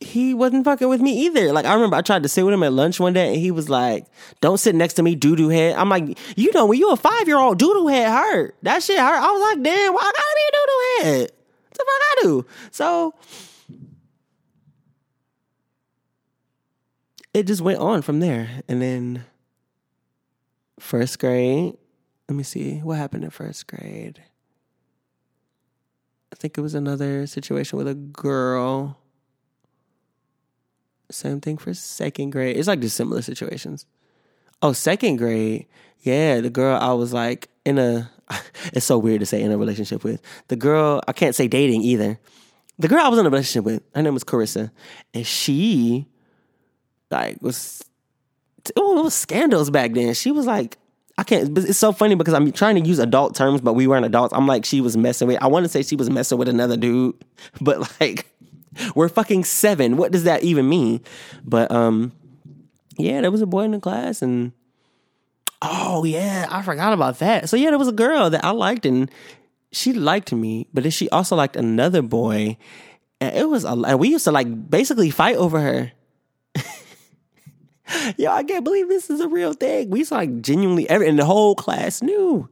B: he wasn't fucking with me either. Like I remember I tried to sit with him at lunch one day and he was like, Don't sit next to me, doo doo head. I'm like, you know, when you a five year old, doo doo head hurt. That shit hurt. I was like, damn, why I gotta be a doo doo head? What the fuck I do? So it just went on from there. And then first grade. Let me see what happened in first grade. I think it was another situation with a girl. Same thing for second grade. It's like similar situations. Oh, second grade. Yeah, the girl I was like in a it's so weird to say in a relationship with. The girl I can't say dating either. The girl I was in a relationship with, her name was Carissa. And she like was oh, it was scandals back then. She was like, I can't. It's so funny because I'm trying to use adult terms, but we weren't adults. I'm like, she was messing with. I want to say she was messing with another dude, but like, we're fucking seven. What does that even mean? But um, yeah, there was a boy in the class, and oh yeah, I forgot about that. So yeah, there was a girl that I liked, and she liked me, but then she also liked another boy, and it was a, and we used to like basically fight over her. Yo, I can't believe this is a real thing. We like genuinely every and the whole class knew.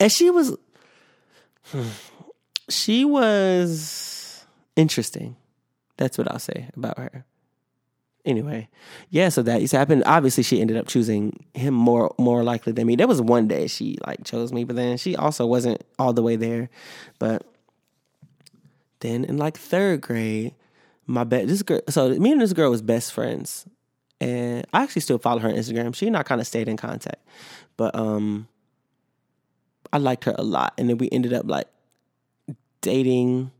B: And she was she was interesting. That's what I'll say about her. Anyway, yeah, so that used to happen. Obviously, she ended up choosing him more more likely than me. There was one day she like chose me, but then she also wasn't all the way there. But then in like third grade, my best this girl so me and this girl was best friends and I actually still follow her on Instagram. She and I kind of stayed in contact, but um, I liked her a lot, and then we ended up like dating,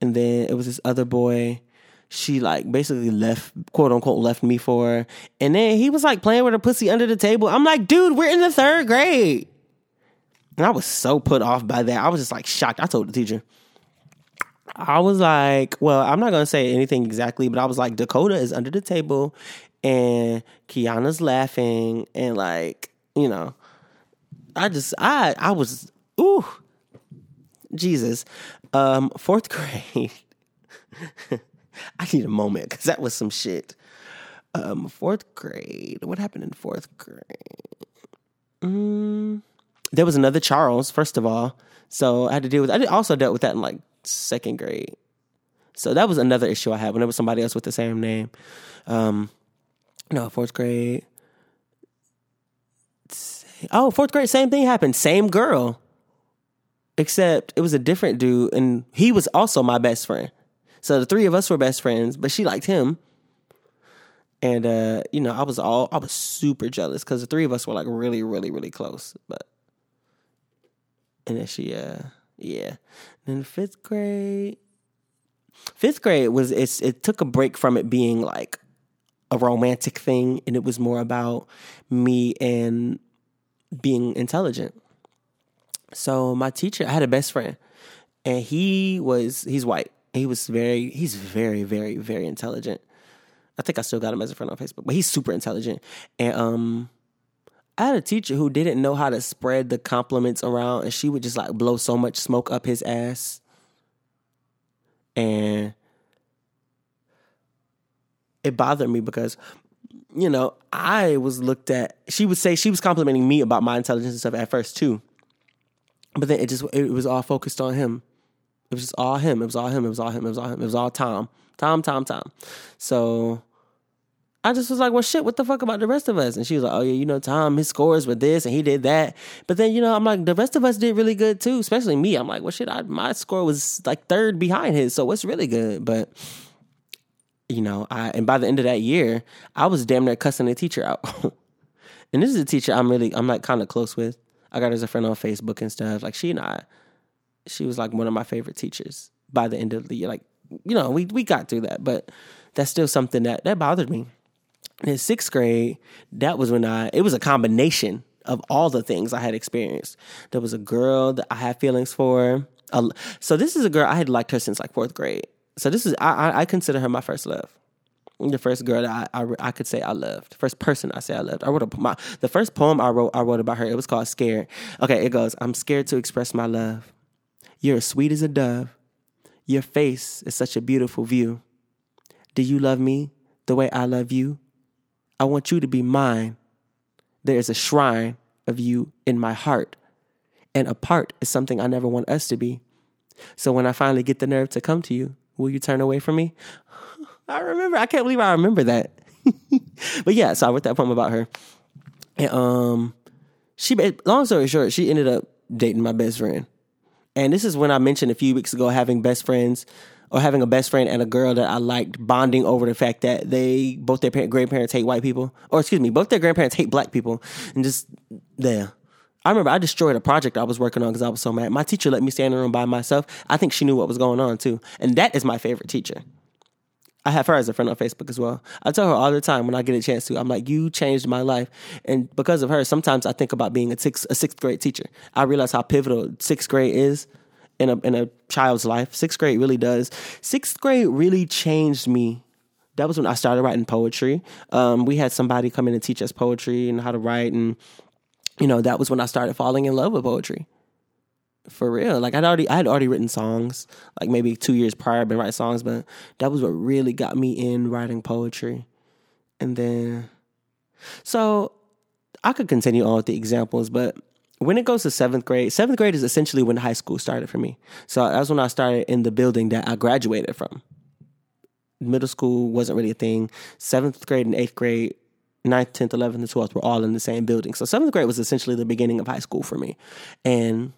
B: and then it was this other boy. She like basically left, quote unquote, left me for, her. and then he was like playing with her pussy under the table. I'm like, dude, we're in the third grade, and I was so put off by that. I was just like shocked. I told the teacher. I was like, well, I'm not gonna say anything exactly, but I was like, Dakota is under the table and Kiana's laughing and like, you know, I just I I was ooh Jesus. Um fourth grade. I need a moment because that was some shit. Um, fourth grade. What happened in fourth grade? Mm, there was another Charles, first of all. So I had to deal with I also dealt with that in like second grade. So that was another issue I had when there was somebody else with the same name. Um, no, fourth grade. Oh, fourth grade, same thing happened. Same girl. Except it was a different dude, and he was also my best friend. So the three of us were best friends, but she liked him. And uh, you know, I was all I was super jealous because the three of us were like really, really, really close. But and then she uh yeah. Then fifth grade fifth grade was it's it took a break from it being like a romantic thing and it was more about me and being intelligent. So my teacher, I had a best friend and he was he's white. He was very he's very very very intelligent. I think I still got him as a friend on Facebook, but he's super intelligent. And um I had a teacher who didn't know how to spread the compliments around and she would just like blow so much smoke up his ass. And it bothered me because you know, I was looked at she would say she was complimenting me about my intelligence and stuff at first too. But then it just it was all focused on him. It was just all him. It was all him. It was all him. It was all him. It was all Tom. Tom, Tom, Tom. So I just was like, well, shit, what the fuck about the rest of us? And she was like, oh, yeah, you know, Tom, his scores were this and he did that. But then, you know, I'm like, the rest of us did really good too, especially me. I'm like, well, shit, I, my score was like third behind his. So what's really good? But, you know, I, and by the end of that year, I was damn near cussing the teacher out. and this is a teacher I'm really, I'm like kind of close with. I got her as a friend on Facebook and stuff. Like she and I, she was like one of my favorite teachers by the end of the year. Like, you know, we we got through that, but that's still something that that bothered me. In sixth grade, that was when I it was a combination of all the things I had experienced. There was a girl that I had feelings for. So this is a girl I had liked her since like fourth grade. So this is I I consider her my first love. The first girl that I, I, I could say I loved, first person I say I loved. I wrote a, my the first poem I wrote I wrote about her. It was called "Scared." Okay, it goes. I'm scared to express my love. You're as sweet as a dove. Your face is such a beautiful view. Do you love me the way I love you? I want you to be mine. There is a shrine of you in my heart, and a part is something I never want us to be. So when I finally get the nerve to come to you, will you turn away from me? I remember. I can't believe I remember that. but yeah, so I wrote that poem about her, and um, she. Long story short, she ended up dating my best friend. And this is when I mentioned a few weeks ago having best friends or having a best friend and a girl that I liked bonding over the fact that they both their parent, grandparents hate white people, or excuse me, both their grandparents hate black people, and just there. I remember I destroyed a project I was working on because I was so mad. My teacher let me stay in the room by myself. I think she knew what was going on too, and that is my favorite teacher. I have her as a friend on Facebook as well. I tell her all the time when I get a chance to, I'm like, you changed my life. And because of her, sometimes I think about being a sixth, a sixth grade teacher. I realize how pivotal sixth grade is in a, in a child's life. Sixth grade really does. Sixth grade really changed me. That was when I started writing poetry. Um, we had somebody come in and teach us poetry and how to write. And, you know, that was when I started falling in love with poetry for real. Like I'd already I had already written songs. Like maybe two years prior I'd been writing songs, but that was what really got me in writing poetry. And then so I could continue on with the examples, but when it goes to seventh grade, seventh grade is essentially when high school started for me. So that's when I started in the building that I graduated from. Middle school wasn't really a thing. Seventh grade and eighth grade, ninth, tenth, eleventh, and twelfth were all in the same building. So seventh grade was essentially the beginning of high school for me. And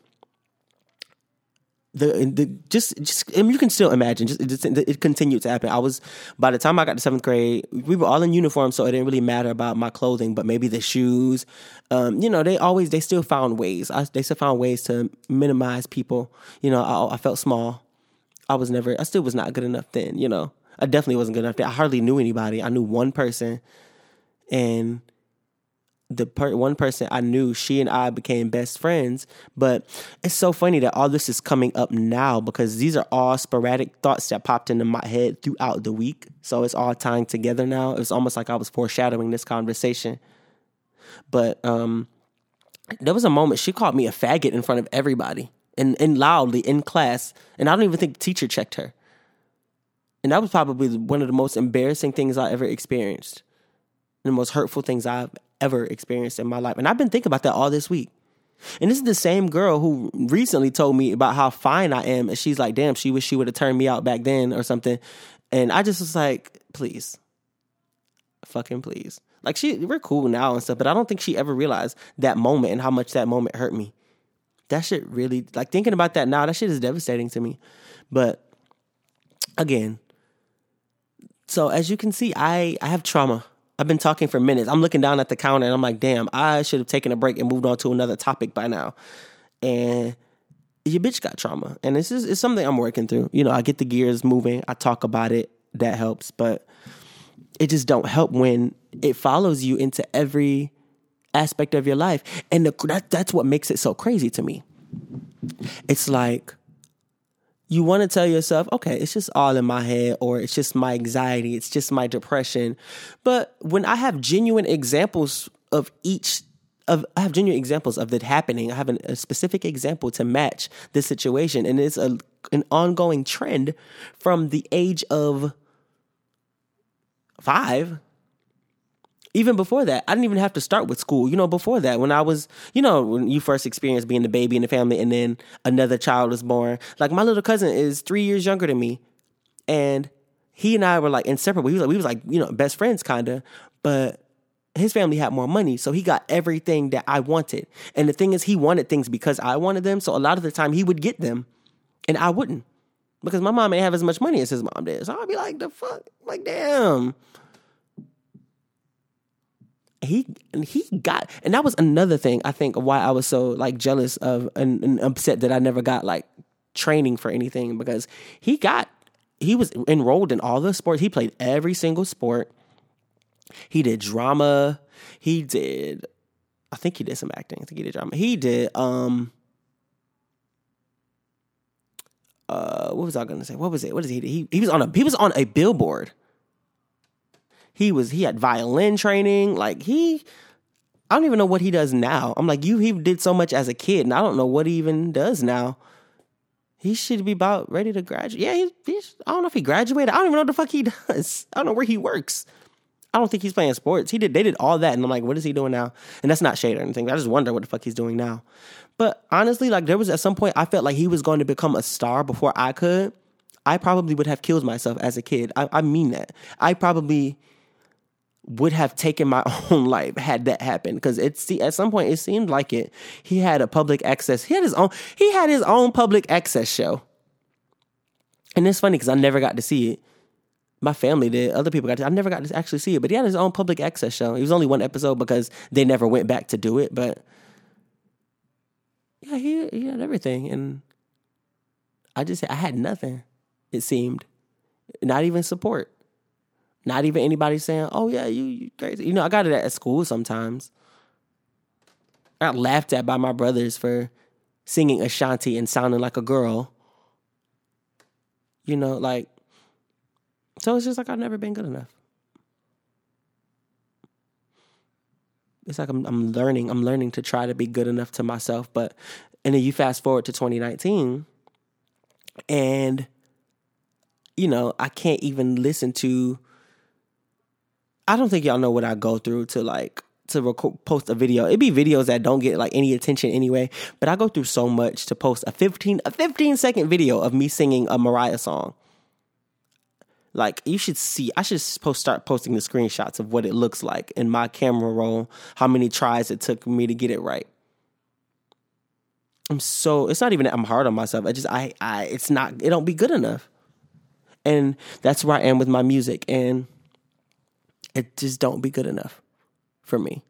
B: the, the just just I mean, you can still imagine just it, it, continued to happen. I was by the time I got to seventh grade, we were all in uniform, so it didn't really matter about my clothing, but maybe the shoes. Um, you know, they always they still found ways. I, they still found ways to minimize people. You know, I, I felt small. I was never. I still was not good enough then. You know, I definitely wasn't good enough. Then. I hardly knew anybody. I knew one person, and the per- one person I knew, she and I became best friends. But it's so funny that all this is coming up now because these are all sporadic thoughts that popped into my head throughout the week. So it's all tying together now. It's almost like I was foreshadowing this conversation. But um, there was a moment she called me a faggot in front of everybody and, and loudly in class. And I don't even think the teacher checked her. And that was probably one of the most embarrassing things I ever experienced. The most hurtful things I've ever experienced in my life. And I've been thinking about that all this week. And this is the same girl who recently told me about how fine I am. And she's like, damn, she wish she would have turned me out back then or something. And I just was like, please. Fucking please. Like she we're cool now and stuff, but I don't think she ever realized that moment and how much that moment hurt me. That shit really like thinking about that now, that shit is devastating to me. But again, so as you can see, I I have trauma I've been talking for minutes. I'm looking down at the counter and I'm like, damn, I should have taken a break and moved on to another topic by now. And your bitch got trauma. And this is it's something I'm working through. You know, I get the gears moving, I talk about it, that helps, but it just don't help when it follows you into every aspect of your life. And the, that, that's what makes it so crazy to me. It's like you want to tell yourself, okay, it's just all in my head, or it's just my anxiety, it's just my depression. But when I have genuine examples of each of I have genuine examples of that happening. I have an, a specific example to match this situation, and it's a an ongoing trend from the age of five even before that, I didn't even have to start with school. You know, before that, when I was, you know, when you first experienced being the baby in the family and then another child was born. Like my little cousin is three years younger than me. And he and I were like inseparable. He was like, we was like, you know, best friends kinda. But his family had more money, so he got everything that I wanted. And the thing is, he wanted things because I wanted them. So a lot of the time, he would get them, and I wouldn't because my mom didn't have as much money as his mom did. So I'd be like, the fuck, like damn he and he got and that was another thing I think why I was so like jealous of and, and upset that I never got like training for anything because he got he was enrolled in all the sports. He played every single sport. He did drama. He did I think he did some acting. I think he did drama. He did um uh what was I gonna say? What was it? What is he? He he was on a he was on a billboard he was he had violin training. Like he I don't even know what he does now. I'm like, you he did so much as a kid, and I don't know what he even does now. He should be about ready to graduate. Yeah, he, I don't know if he graduated. I don't even know what the fuck he does. I don't know where he works. I don't think he's playing sports. He did they did all that, and I'm like, what is he doing now? And that's not shade or anything. I just wonder what the fuck he's doing now. But honestly, like there was at some point I felt like he was going to become a star before I could. I probably would have killed myself as a kid. I, I mean that. I probably would have taken my own life had that happened. Because it's at some point it seemed like it. He had a public access he had his own he had his own public access show. And it's funny because i never got to see it. My family did other people got to i never got to actually see it but he had his own public access show. It was only one episode because they never went back to do it but yeah he, he had everything and i just i had nothing it seemed. Not even support not even anybody saying, "Oh yeah, you, you crazy." You know, I got it at school sometimes. I got laughed at by my brothers for singing Ashanti and sounding like a girl. You know, like so it's just like I've never been good enough. It's like I'm I'm learning, I'm learning to try to be good enough to myself, but and then you fast forward to 2019 and you know, I can't even listen to I don't think y'all know what I go through to like to record, post a video. It'd be videos that don't get like any attention anyway, but I go through so much to post a 15 a 15 second video of me singing a Mariah song. Like you should see, I should post start posting the screenshots of what it looks like in my camera roll, how many tries it took me to get it right. I'm so it's not even I'm hard on myself. I just I I it's not it don't be good enough. And that's where I am with my music and it just don't be good enough for me.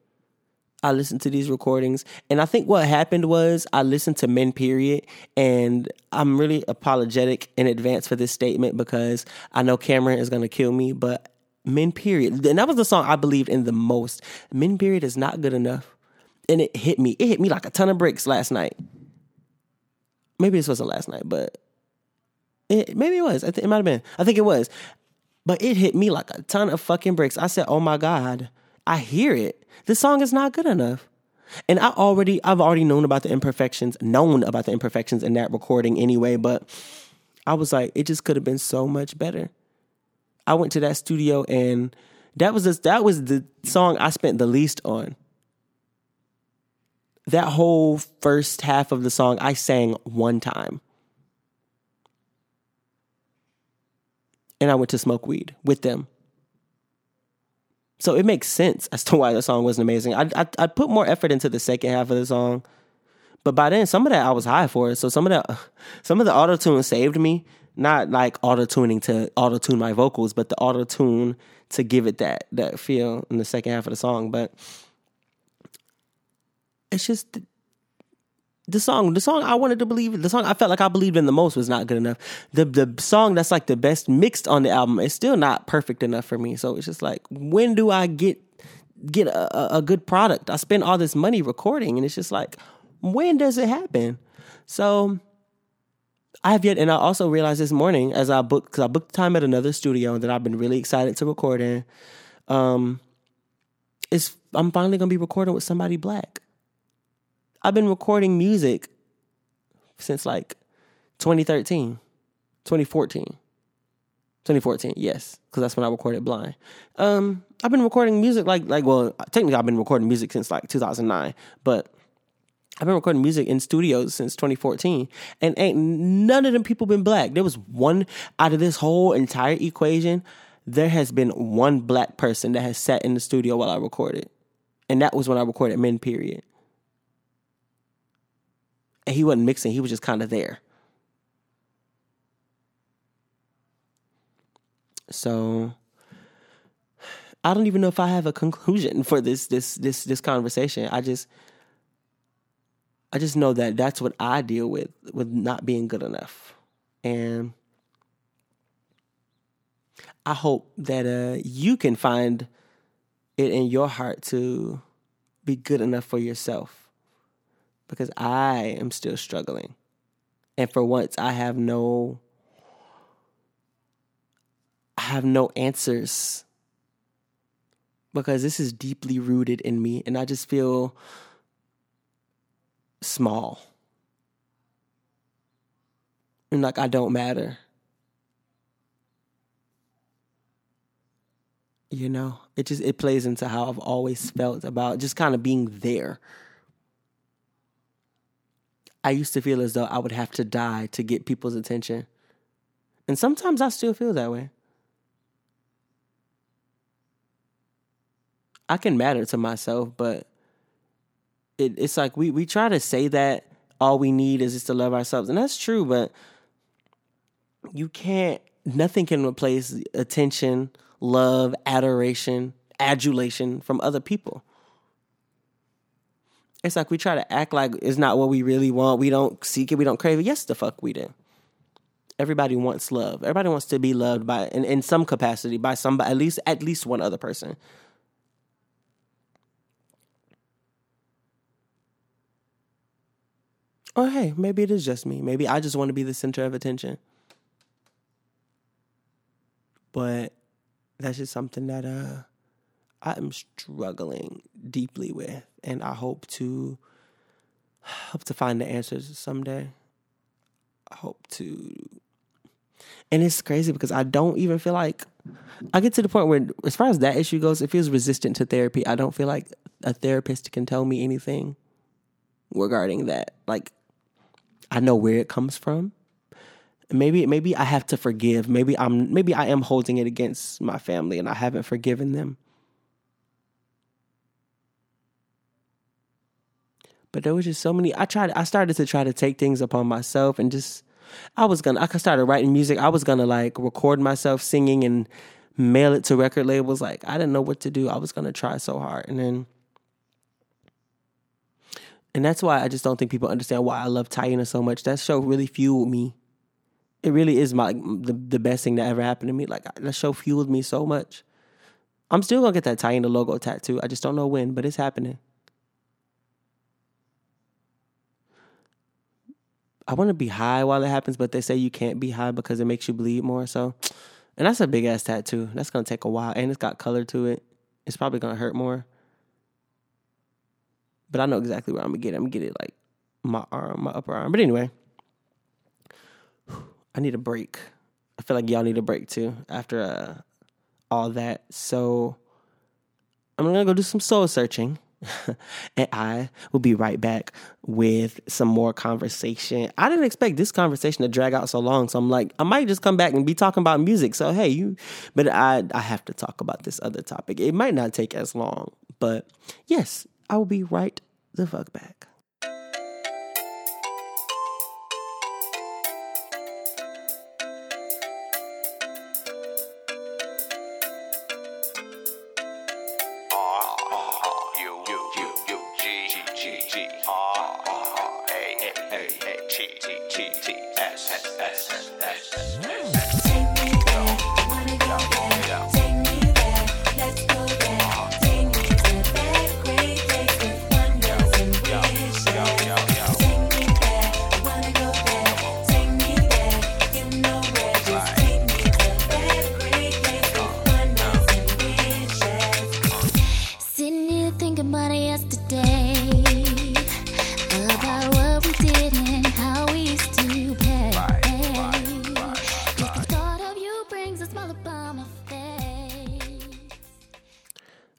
B: I listened to these recordings, and I think what happened was I listened to Men Period, and I'm really apologetic in advance for this statement because I know Cameron is gonna kill me, but Men Period, and that was the song I believed in the most. Men Period is not good enough, and it hit me. It hit me like a ton of bricks last night. Maybe this wasn't last night, but it, maybe it was. I it might have been. I think it was. But it hit me like a ton of fucking bricks. I said, "Oh my god, I hear it. This song is not good enough." And I already I've already known about the imperfections, known about the imperfections in that recording anyway, but I was like, it just could have been so much better. I went to that studio and that was just, that was the song I spent the least on. That whole first half of the song I sang one time. And I went to smoke weed with them. So it makes sense as to why the song wasn't amazing. I I I put more effort into the second half of the song, but by then some of that I was high for it. So some of that some of the auto tune saved me. Not like auto tuning to auto tune my vocals, but the auto tune to give it that that feel in the second half of the song. But it's just the, song, the song I wanted to believe, the song I felt like I believed in the most was not good enough. The the song that's like the best mixed on the album is still not perfect enough for me. So it's just like, when do I get get a, a good product? I spend all this money recording, and it's just like, when does it happen? So I have yet, and I also realized this morning as I booked because I booked time at another studio that I've been really excited to record in. Um, is I'm finally gonna be recording with somebody black. I've been recording music since like 2013, 2014. 2014, yes, because that's when I recorded Blind. Um, I've been recording music like like well, technically I've been recording music since like 2009, but I've been recording music in studios since 2014, and ain't none of them people been black. There was one out of this whole entire equation. There has been one black person that has sat in the studio while I recorded, and that was when I recorded Men. Period and he wasn't mixing, he was just kind of there. So I don't even know if I have a conclusion for this this this this conversation. I just I just know that that's what I deal with with not being good enough. And I hope that uh, you can find it in your heart to be good enough for yourself because I am still struggling. And for once, I have no I have no answers because this is deeply rooted in me and I just feel small. And like I don't matter. You know, it just it plays into how I've always felt about just kind of being there I used to feel as though I would have to die to get people's attention. And sometimes I still feel that way. I can matter to myself, but it, it's like we, we try to say that all we need is just to love ourselves. And that's true, but you can't, nothing can replace attention, love, adoration, adulation from other people it's like we try to act like it's not what we really want. We don't seek it. We don't crave it. Yes, the fuck we do. Everybody wants love. Everybody wants to be loved by in, in some capacity by somebody at least at least one other person. Or hey, maybe it is just me. Maybe I just want to be the center of attention. But that's just something that uh I am struggling deeply with, and I hope to hope to find the answers someday. I hope to, and it's crazy because I don't even feel like I get to the point where, as far as that issue goes, it feels resistant to therapy. I don't feel like a therapist can tell me anything regarding that. Like, I know where it comes from. Maybe maybe I have to forgive. Maybe I'm maybe I am holding it against my family and I haven't forgiven them. But there was just so many. I tried. I started to try to take things upon myself and just. I was gonna. I started writing music. I was gonna like record myself singing and mail it to record labels. Like I didn't know what to do. I was gonna try so hard, and then. And that's why I just don't think people understand why I love Taina so much. That show really fueled me. It really is my the, the best thing that ever happened to me. Like that show fueled me so much. I'm still gonna get that Taina logo tattoo. I just don't know when, but it's happening. I want to be high while it happens, but they say you can't be high because it makes you bleed more. So, and that's a big ass tattoo. That's gonna take a while, and it's got color to it. It's probably gonna hurt more. But I know exactly where I'm gonna get it. I'm gonna get it like my arm, my upper arm. But anyway, I need a break. I feel like y'all need a break too after uh, all that. So I'm gonna go do some soul searching. and I will be right back with some more conversation. I didn't expect this conversation to drag out so long, so I'm like, I might just come back and be talking about music. So hey, you, but I I have to talk about this other topic. It might not take as long, but yes, I will be right the fuck back.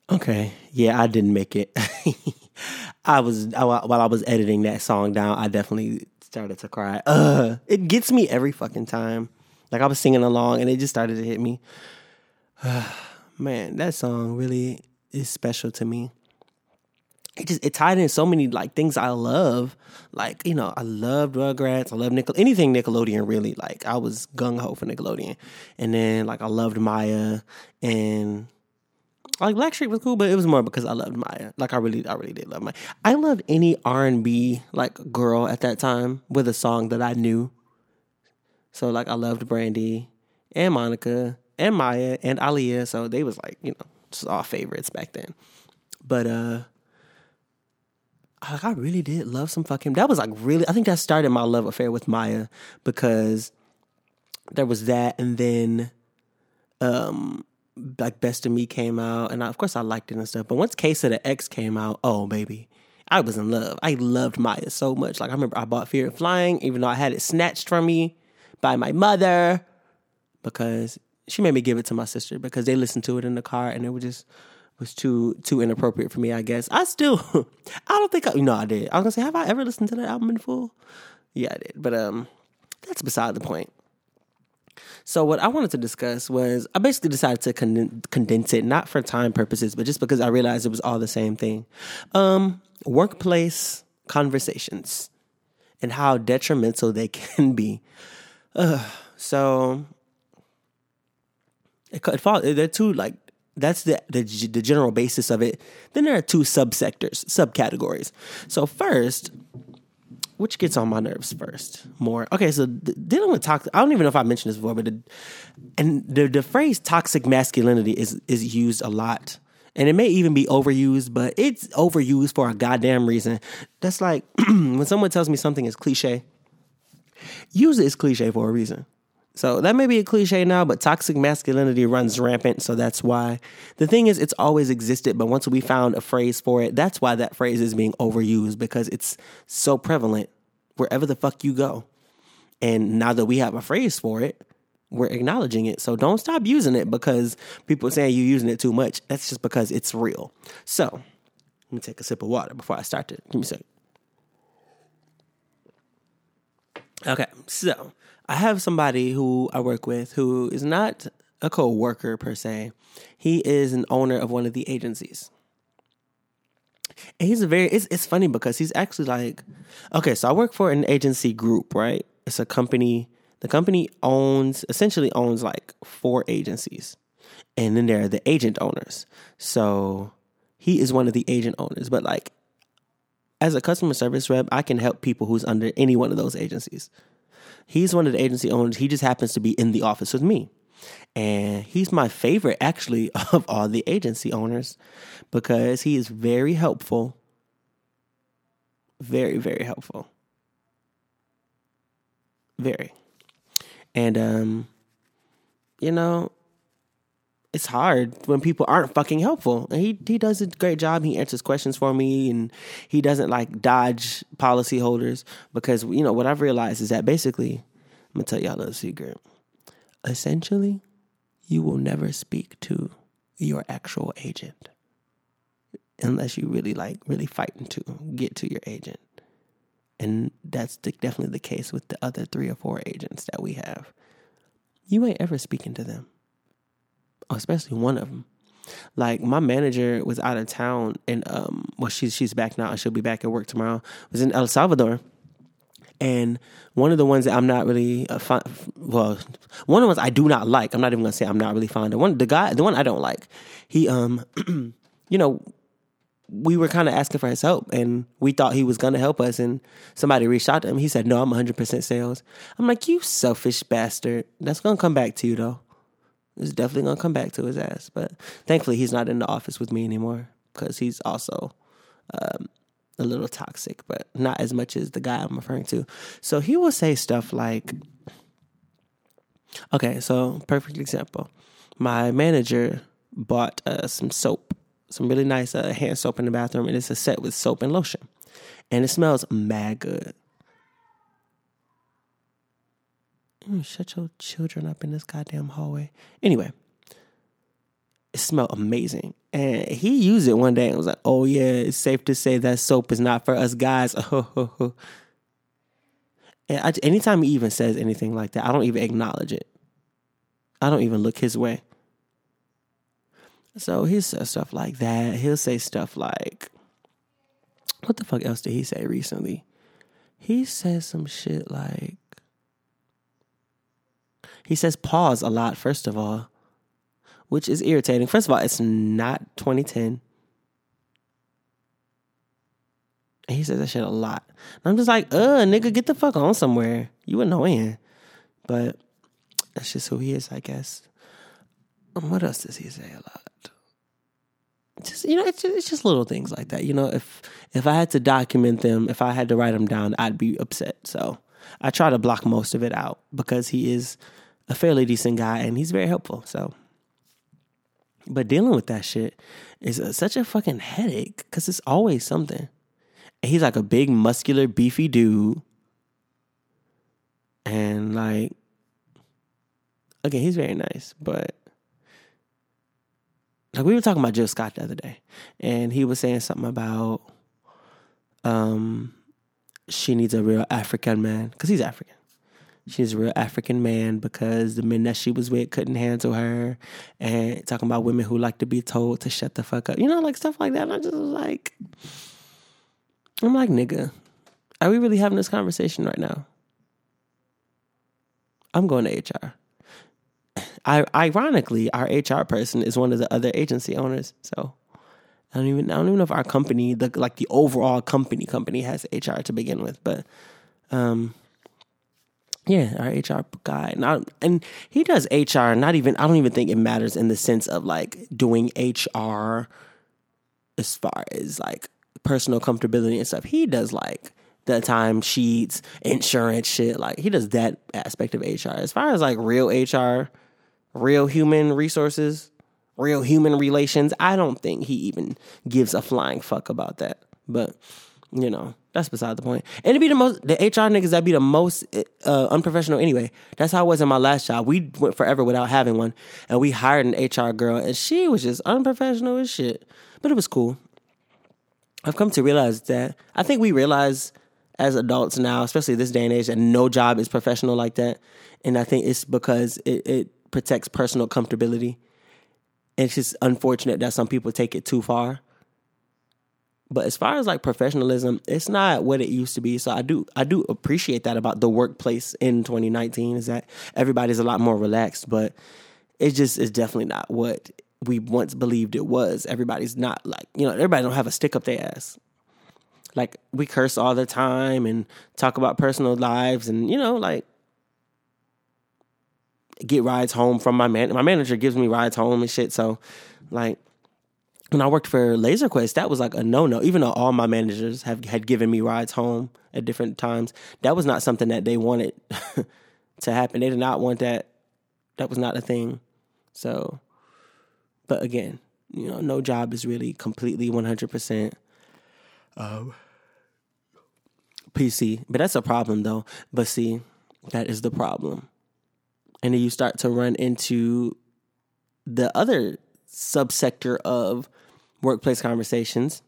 B: Okay, yeah, I didn't make it. I was I, while I was editing that song down, I definitely started to cry. Ugh, it gets me every fucking time. Like I was singing along, and it just started to hit me. Man, that song really is special to me. It just it tied in so many like things I love. Like you know, I loved Rugrats. I love Nickel anything Nickelodeon. Really, like I was gung ho for Nickelodeon, and then like I loved Mýa and like Blackstreet was cool, but it was more because I loved Mýa. Like I really, I really did love Mýa. I loved any R and B like girl at that time with a song that I knew. So like I loved Brandy and Monica and Mýa and Aaliyah. So they was like you know just all favorites back then. But uh, like I really did love some fucking. That was like really. I think that started my love affair with Mýa because there was that, and then um like Best of Me came out, and I, of course I liked it and stuff. But once Case of the Ex came out, oh baby, I was in love. I loved Mýa so much. Like I remember I bought Fear of Flying, even though I had it snatched from me by my mother because she made me give it to my sister because they listened to it in the car and it was just was too too inappropriate for me. I guess I still I don't think I know I did. I was gonna say have I ever listened to that album in full? Yeah, I did. But um, that's beside the point. So what I wanted to discuss was I basically decided to con- condense it, not for time purposes, but just because I realized it was all the same thing. Um, workplace conversations and how detrimental they can be. Ugh. so it, co- it fall, they're two like that's the, the the general basis of it. Then there are two subsectors, subcategories. So first, which gets on my nerves first more okay so dealing with toxic i don't even know if i mentioned this before but the, and the, the phrase toxic masculinity is is used a lot and it may even be overused but it's overused for a goddamn reason that's like when someone tells me something is cliche usually it's cliche for a reason so that may be a cliche now, but toxic masculinity runs rampant. So that's why the thing is, it's always existed. But once we found a phrase for it, that's why that phrase is being overused because it's so prevalent wherever the fuck you go. And now that we have a phrase for it, we're acknowledging it. So don't stop using it because people are saying you're using it too much. That's just because it's real. So let me take a sip of water before I start to give me a second. Okay, so I have somebody who I work with who is not a co-worker per se. He is an owner of one of the agencies. And he's a very it's it's funny because he's actually like okay, so I work for an agency group, right? It's a company the company owns essentially owns like four agencies. And then there are the agent owners. So he is one of the agent owners, but like as a customer service rep, I can help people who's under any one of those agencies. He's one of the agency owners. He just happens to be in the office with me. And he's my favorite, actually, of all the agency owners because he is very helpful. Very, very helpful. Very. And, um, you know, it's hard when people aren't fucking helpful. And he he does a great job. He answers questions for me and he doesn't like dodge policyholders because you know what I've realized is that basically I'm gonna tell y'all a little secret. Essentially, you will never speak to your actual agent unless you really like really fighting to get to your agent. And that's the, definitely the case with the other three or four agents that we have. You ain't ever speaking to them especially one of them. Like my manager was out of town, and um, well, she's she's back now, and she'll be back at work tomorrow. Was in El Salvador, and one of the ones that I'm not really uh, fond, well, one of the ones I do not like. I'm not even gonna say I'm not really fond of one. The guy, the one I don't like, he um, you know, we were kind of asking for his help and we thought he was to help us and somebody reached out to him he said no i'm 100% sales i'm like you selfish bastard that's to come back to you though it's definitely to come back to his ass. But thankfully he's not in the office with me anymore because he's also um, a little toxic but not as much as the guy i'm referring to. So he will say stuff like okay so perfect example. My manager bought uh, some soap some really nice uh, hand soap in the bathroom, and it's a set with soap and lotion, and it smells mad good. Mm, shut your children up in this goddamn hallway. Anyway, it smelled amazing, and he used it one day and was like, "Oh yeah, it's safe to say that soap is not for us guys." and I, anytime he even says anything like that, I don't even acknowledge it. I don't even look his way. So he says stuff like that. He'll say stuff like, what the fuck else did he say recently? He says some shit like, he says pause a lot, first of all, which is irritating. First of all, it's not 2010. And he says that shit a lot. And I'm just like, uh, nigga, get the fuck on somewhere. You annoying. But that's just who he is, I guess. Um, What else does he say a lot? Just you know, it's just, it's just little things like that. You know, if if I had to document them, if I had to write them down, I'd be upset. So I try to block most of it out because he is a fairly decent guy and he's very helpful. So, but dealing with that shit is a, such a fucking headache because it's always something. And he's like a big, muscular, beefy dude, and like, okay, he's very nice, but like we were talking about Jill Scott the other day, and he was saying something about um she needs a real African man because he's African. She's a real African man because the men that she was with couldn't handle her, and talking about women who like to be told to shut the fuck up, you know, like stuff like that. And I just was like, I'm like, nigga, are we really having this conversation right now? I'm going to HR. I, ironically, our HR person is one of the other agency owners. So I don't even I don't even know if our company, the like the overall company company has HR to begin with, but um, yeah, our HR guy, not and he does HR. Not even I don't even think it matters in the sense of like doing HR as far as like personal comfortability and stuff. He does like the time sheets, insurance shit. Like he does that aspect of HR. As far as like real HR, real human resources, real human relations, I don't think he even gives a flying fuck about that. But you know, that's beside the point. And to be the most, the HR niggas that be the most uh, unprofessional anyway. That's how it was in my last job. We went forever without having one, and we hired an HR girl, and she was just unprofessional as shit. But it was cool. I've come to realize that I think we realize as adults now, especially this day and age, that no job is professional like that. And I think it's because it, it protects personal comfortability. And it's just unfortunate that some people take it too far. But as far as like professionalism, it's not what it used to be. So I do I do appreciate that about the workplace in 2019 is that everybody's a lot more relaxed, but it just is definitely not what we once believed it was. Everybody's not like, you know, everybody don't have a stick up their ass. Like we curse all the time and talk about personal lives and you know, like get rides home from my man. My manager gives me rides home and shit. So, like, when I worked for Laser Quest, that was like a no no. Even though all my managers have had given me rides home at different times, that was not something that they wanted to happen. They did not want that. That was not a thing. So, but again, you know, no job is really completely one hundred percent um, PC. But that's a problem though. But see, that is the problem and then you start to run into the other subsector of workplace conversations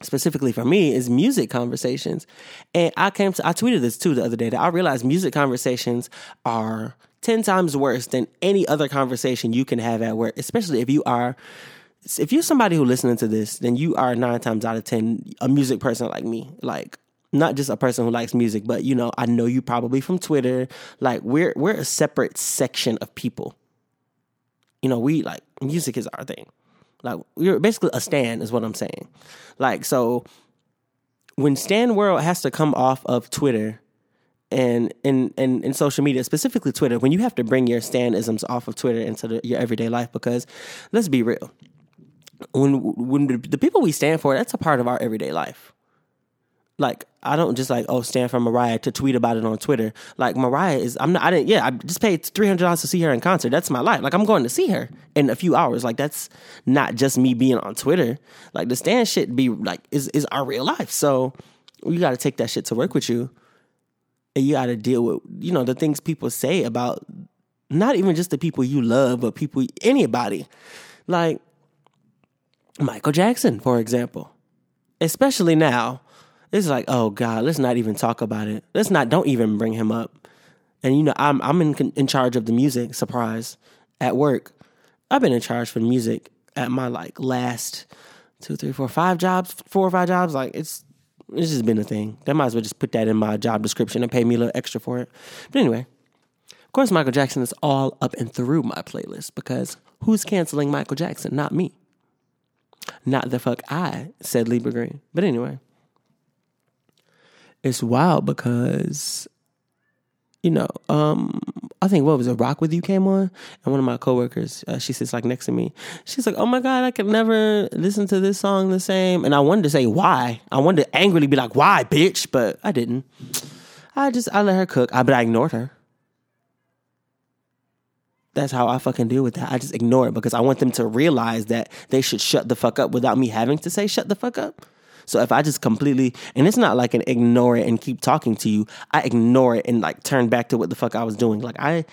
B: specifically for me is music conversations and i came to i tweeted this too the other day that i realized music conversations are 10 times worse than any other conversation you can have at work especially if you are if you're somebody who listening to this then you are nine times out of ten a music person like me like not just a person who likes music, but you know, I know you probably from Twitter. Like we're we're a separate section of people. You know, we like music is our thing. Like you're basically a stan is what I'm saying. Like so when Stan World has to come off of Twitter and in and, in social media, specifically Twitter, when you have to bring your Stanisms off of Twitter into the, your everyday life, because let's be real, when when the people we stand for, that's a part of our everyday life. Like I don't just like oh stand for Mariah to tweet about it on Twitter. Like Mariah is I'm not I didn't yeah I just paid three hundred dollars to see her in concert. That's my life. Like I'm going to see her in a few hours. Like that's not just me being on Twitter. Like the stand shit be like is is our real life. So you got to take that shit to work with you, and you got to deal with you know the things people say about not even just the people you love, but people anybody. Like Michael Jackson, for example. Especially now, it's like, oh God, let's not even talk about it. Let's not, don't even bring him up. And you know, I'm I'm in in charge of the music. Surprise, at work, I've been in charge for music at my like last two, three, four, five jobs, four or five jobs. Like it's it's just been a thing. They might as well just put that in my job description and pay me a little extra for it. But anyway, of course, Michael Jackson is all up and through my playlist because who's canceling Michael Jackson? Not me. Not the fuck I said LeeBruh Green. But anyway, it's wild because, you know, um, I think what was it, Rock With You came on, and one of my coworkers, uh, she sits like next to me. She's like, "Oh my god, I could never listen to this song the same." And I wanted to say why. I wanted to angrily be like, "Why, bitch?" But I didn't. I just I let her cook. I but I ignored her. That's how I fucking deal with that. I just ignore it because I want them to realize that they should shut the fuck up without me having to say shut the fuck up. So if I just completely, and it's not like an ignore it and keep talking to you, I ignore it and like turn back to what the fuck I was doing. Like I,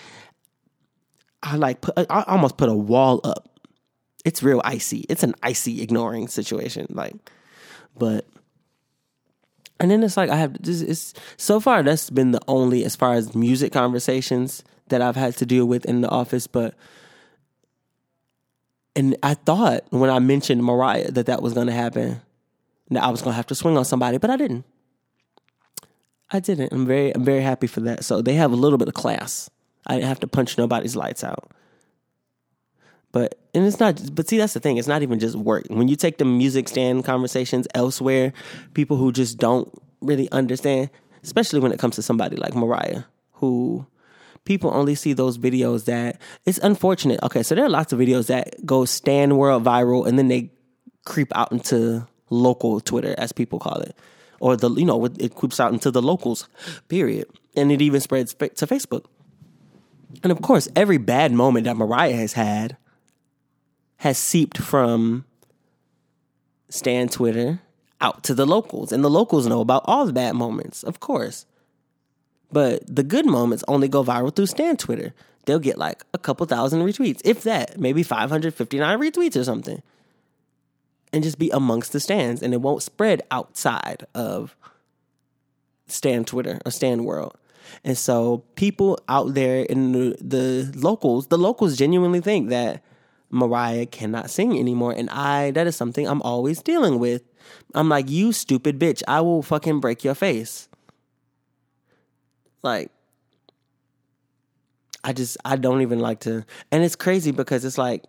B: I like put, I almost put a wall up. It's real icy. It's an icy ignoring situation. Like, but, and then it's like I have this. It's so far that's been the only as far as music conversations that I've had to deal with in the office, but. And I thought when I mentioned Mariah that that was going to happen, that I was gonna have to swing on somebody, but I didn't. I didn't. I'm very I'm very happy for that. So they have a little bit of class. I didn't have to punch nobody's lights out. But and it's not but see that's the thing, it's not even just work. When you take the music stand conversations elsewhere, people who just don't really understand, especially when it comes to somebody like Mariah, who people only see those videos that it's unfortunate. Okay, so there are lots of videos that go stand world viral and then they creep out into local Twitter, as people call it, or the you know it creeps out into the locals. Period, and it even spreads to Facebook. And of course, every bad moment that Mariah has had has seeped from Stan Twitter out to the locals, and the locals know about all the bad moments, of course. But the good moments only go viral through Stan Twitter. They'll get like a couple thousand retweets, if that, maybe 559 retweets or something and just be amongst the stands and it won't spread outside of stand Twitter or stand world. And so people out there in the, the locals, the locals genuinely think that Mariah cannot sing anymore. And I, that is something I'm always dealing with. I'm like, you stupid bitch, I will fucking break your face. Like, I just, I don't even like to. And it's crazy because it's like,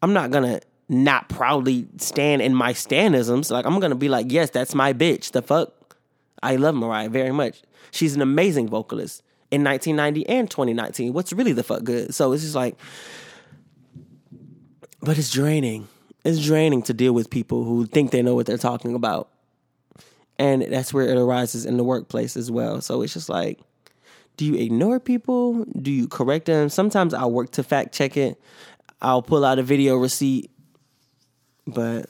B: I'm not gonna not proudly stand in my stanisms. Like I'm gonna be like, yes, that's my bitch. The fuck, I love Mariah very much. She's an amazing vocalist in 1990 and 2019. What's really the fuck good? So it's just like, but it's draining. It's draining to deal with people who think they know what they're talking about, and that's where it arises in the workplace as well. So it's just like. Do you ignore people? Do you correct them? Sometimes I'll work to fact check it. I'll pull out a video receipt but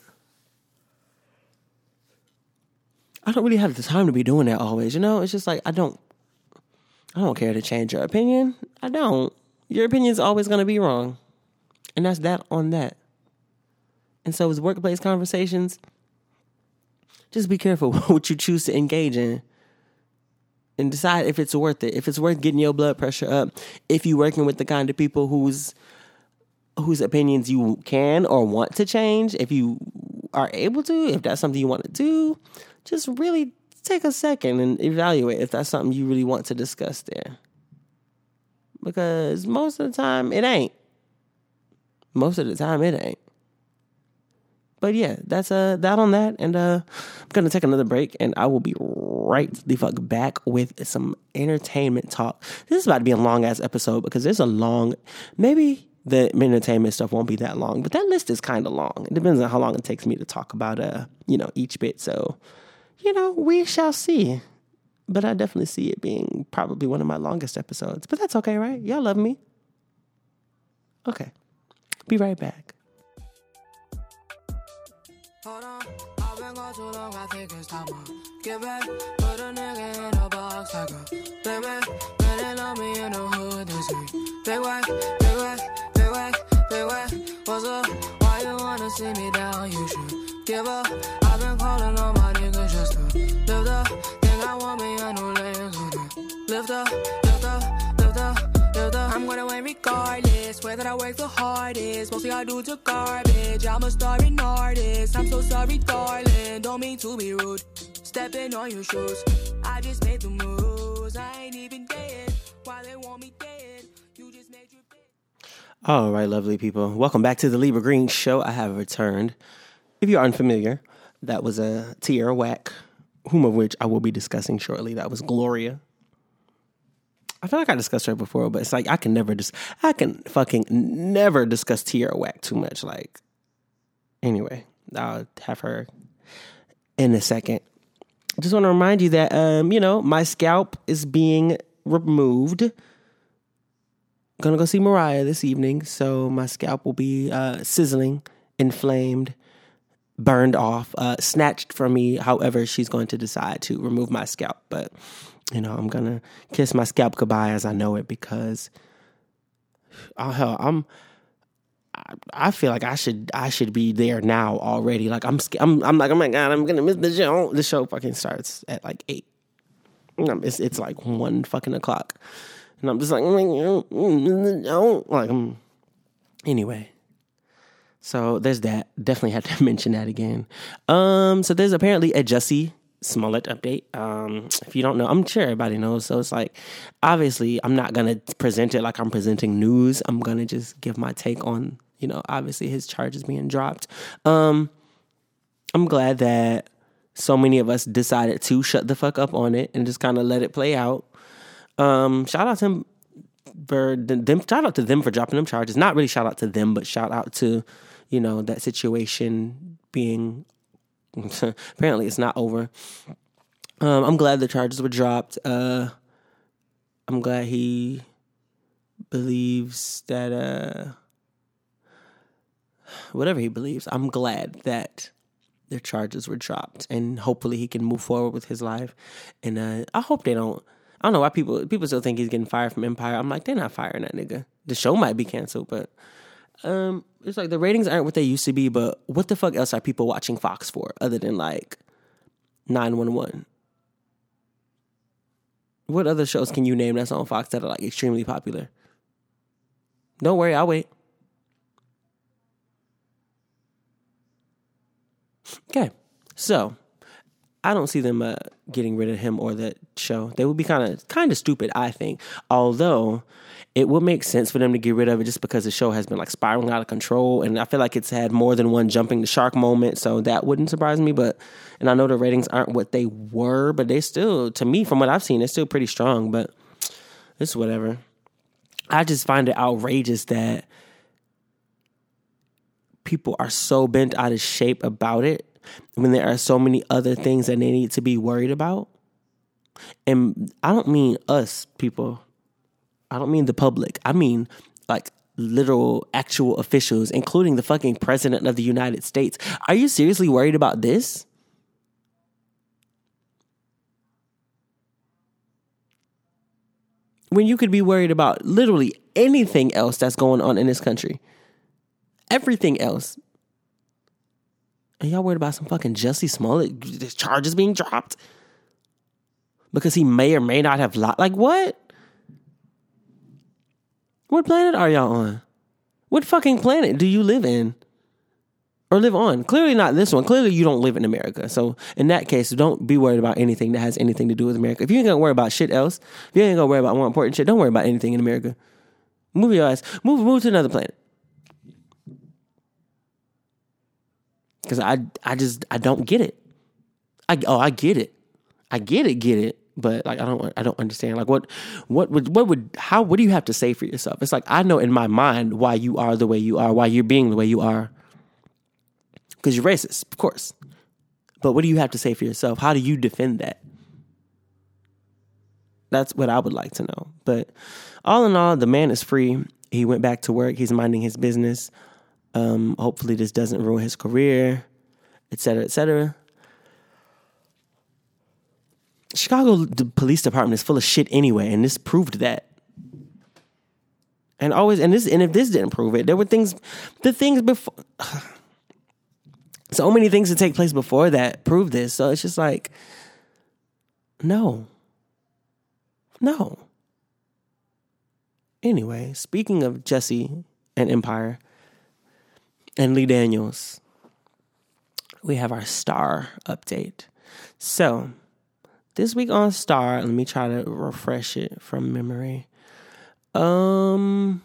B: I don't really have the time to be doing that always. You know, it's just like I don't I don't care to change your opinion. I don't. Your opinion is always going to be wrong. And that's that on that. And so as workplace conversations, just be careful what you choose to engage in. And decide if it's worth it. If it's worth getting your blood pressure up. If you're working with the kind of people who's whose opinions you can or want to change, if you are able to, if that's something you want to do, just really take a second and evaluate if that's something you really want to discuss there. Because most of the time it ain't. Most of the time it ain't. but yeah, that's uh that on that, and uh I'm gonna take another break, and I will be right the fuck back with some entertainment talk. This is about to be a long ass episode because there's a long, maybe the entertainment stuff won't be that long, but that list is kind of long. It depends on how long it takes me to talk about uh you know each bit. So you know we shall see. But I definitely see it being probably one of my longest episodes. But that's okay, right? Y'all love me. Okay. Be right back.
C: Hood, they way. What's up? Why you wanna see me down? You should give up. I've been calling on my niggas just to lift up. Think I want me a new lane, so lift up, lift up, lift up, lift up. I'm gonna win regardless. Whether I work the hardest, mostly I do to garbage. I'm a starving artist. I'm so sorry, darling. Don't mean to be rude. Stepping on your shoes. I just made the moves. I ain't even dead. Why they want me dead?
B: All right, lovely people. Welcome back to the LeeBruh Green Show. I have returned. If you're unfamiliar, that was a Tierra Whack, whom of which I will be discussing shortly. That was Gloria. I feel like I discussed her before, but it's like I can never just I can fucking never discuss Tierra Whack too much. Like, anyway, I'll have her in a second. Just want to remind you that um, you know, my scalp is being removed gonna go see Mariah this evening, so my scalp will be uh, sizzling, inflamed, burned off, uh, snatched from me. However, she's going to decide to remove my scalp, but you know, I'm gonna kiss my scalp goodbye as I know it because, oh hell, I'm. I- feel like I should I should be there now already. Like I'm I'm I'm like oh my god I'm gonna miss the show. The show fucking starts at like eight. Um, It's it's like one fucking o'clock, and I'm just like oh like um. Anyway, so there's that. Definitely had to mention that again. Um, so there's apparently a Jussie Smollett update. Um, if you don't know, I'm sure everybody knows. So it's like, obviously, I'm not gonna present it like I'm presenting news. I'm gonna just give my take on, you know, obviously his charges being dropped. Um, I'm glad that so many of us decided to shut the fuck up on it and just kind of let it play out. Um, shout out to him for them. Shout out to them for dropping them charges. Not really shout out to them, but shout out to you know that situation being apparently it's not over. Um, I'm glad the charges were dropped. Uh, I'm glad he believes that uh, whatever he believes. I'm glad that the charges were dropped, and hopefully he can move forward with his life. And uh, I hope they don't. I don't know why people people still think he's getting fired from Empire. I'm like, they're not firing that nigga. The show might be canceled, but um, it's like the ratings aren't what they used to be. But what the fuck else are people watching Fox for other than like nine one one? What other shows can you name that's on Fox that are like extremely popular? Don't worry, I'll wait. Okay, so I don't see them uh, getting rid of him or that show. They would be kind of kind of stupid, I think. Although it would make sense for them to get rid of it just because the show has been like spiraling out of control, and I feel like it's had more than one jumping the shark moment, so that wouldn't surprise me. But and I know the ratings aren't what they were, but they still, to me, from what I've seen, they're still pretty strong. But it's whatever. I just find it outrageous that people are so bent out of shape about it when there are so many other things that they need to be worried about. And I don't mean us people. I don't mean the public. I mean like literal actual officials, including the fucking president of the United States. Are you seriously worried about this? When you could be worried about literally anything else that's going on in this country. Everything else. And y'all worried about some fucking Jussie Smollett charges being dropped? Because he may or may not have lied. Like what? What planet are y'all on? What fucking planet do you live in? Or live on? Clearly not this one. Clearly you don't live in America. So in that case, don't be worried about anything that has anything to do with America. If you ain't gonna worry about shit else, if you ain't gonna worry about more important shit, don't worry about anything in America. Move your ass. Move move to another planet. Because I I just I don't get it. I oh I get it, I get it, get it. But like I don't I don't understand like what what would what would how what do you have to say for yourself? It's like I know in my mind why you are the way you are, why you're being the way you are, because you're racist, of course. But what do you have to say for yourself? How do you defend that? That's what I would like to know. But all in all, the man is free. He went back to work. He's minding his business. Um, hopefully, this doesn't ruin his career, et cetera, et cetera. Chicago Police Department is full of shit anyway, and this proved that. And always, and this, and if this didn't prove it, there were things, the things before, so many things that take place before that prove this. So it's just like, no, no. Anyway, speaking of Jussie and Empire and Lee Daniels, we have our star update. So, this week on Star, let me try to refresh it from memory. Um,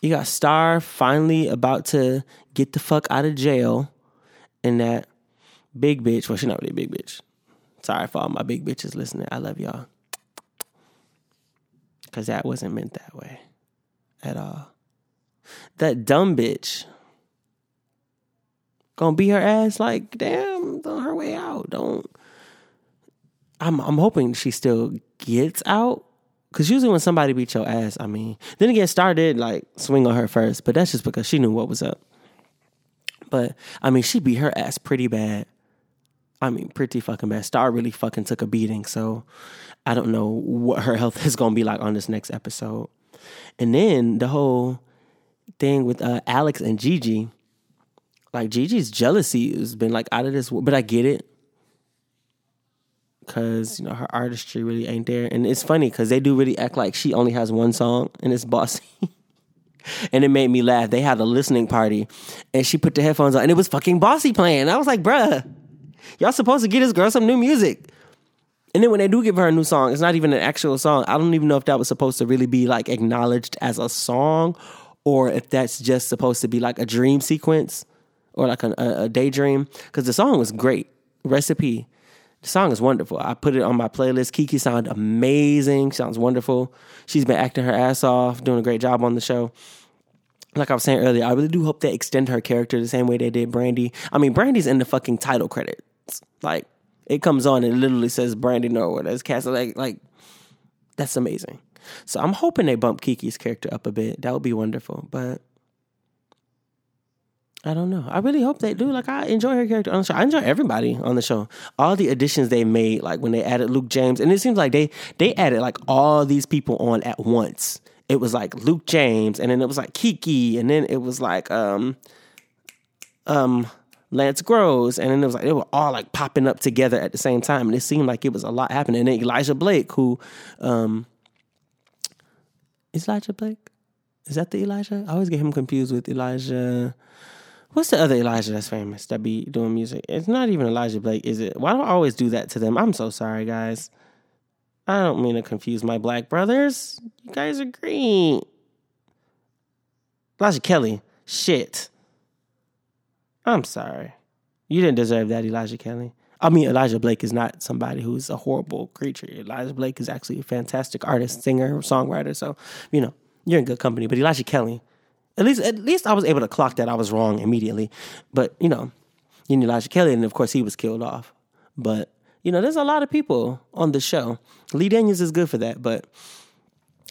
B: you got Star finally about to get the fuck out of jail, and that big bitch. Well, she's not really a big bitch. Sorry for all my big bitches listening. I love y'all. Cause that wasn't meant that way at all. That dumb bitch gonna beat her ass like damn on her way out. Don't. I'm I'm hoping she still gets out. Cause usually when somebody beats your ass, I mean, then again, Star did like swing on her first, but that's just because she knew what was up. But I mean, she beat her ass pretty bad. I mean, pretty fucking bad. Star really fucking took a beating, so I don't know what her health is gonna be like on this next episode. And then the whole thing with uh, Alex and Gigi, like Gigi's jealousy has been like out of this, world, but I get it because you know her artistry really ain't there, and it's funny because they do really act like she only has one song and it's bossy. and it made me laugh. They had a listening party, and she put the headphones on, and it was fucking bossy playing. I was like, bruh, y'all supposed to get this girl some new music. And then when they do give her a new song, it's not even an actual song. I don't even know if that was supposed to really be like acknowledged as a song, or if that's just supposed to be like a dream sequence or like a, a, daydream. Because the song was great. Recipe. The song is wonderful. I put it on my playlist. Keke sounded amazing. Sounds wonderful. She's been acting her ass off, doing a great job on the show. Like I was saying earlier, I really do hope they extend her character the same way they did Brandy. I mean, Brandy's in the fucking title credits. Like, it comes on and it literally says Brandy Norwood as Cassie. Like, like, that's amazing. So I'm hoping they bump Keke's character up a bit. That would be wonderful. But I don't know. I really hope they do. Like I enjoy her character on the show. I enjoy everybody on the show. All the additions they made, like when they added Luke James, and it seems like they they added like all these people on at once. It was like Luke James, and then it was like Keke, and then it was like um um Lance Gross, and then it was like they were all like popping up together at the same time, and it seemed like it was a lot happening. And then Elijah Blake, who um is Elijah Blake? Is that the Elijah? I always get him confused with Elijah. What's the other Elijah that's famous that be doing music? It's not even Elijah Blake, is it? Why do I always do that to them? I'm so sorry, guys. I don't mean to confuse my black brothers. You guys are green. Elijah Kelley. Shit. I'm sorry. You didn't deserve that, Elijah Kelley. I mean, Elijah Blake is not somebody who's a horrible creature. Elijah Blake is actually a fantastic artist, singer, songwriter. So, you know, you're in good company. But Elijah Kelley, at least at least I was able to clock that I was wrong immediately. But you know, you need Elijah Kelley, and of course he was killed off. But you know, there's a lot of people on the show. Lee Daniels is good for that, but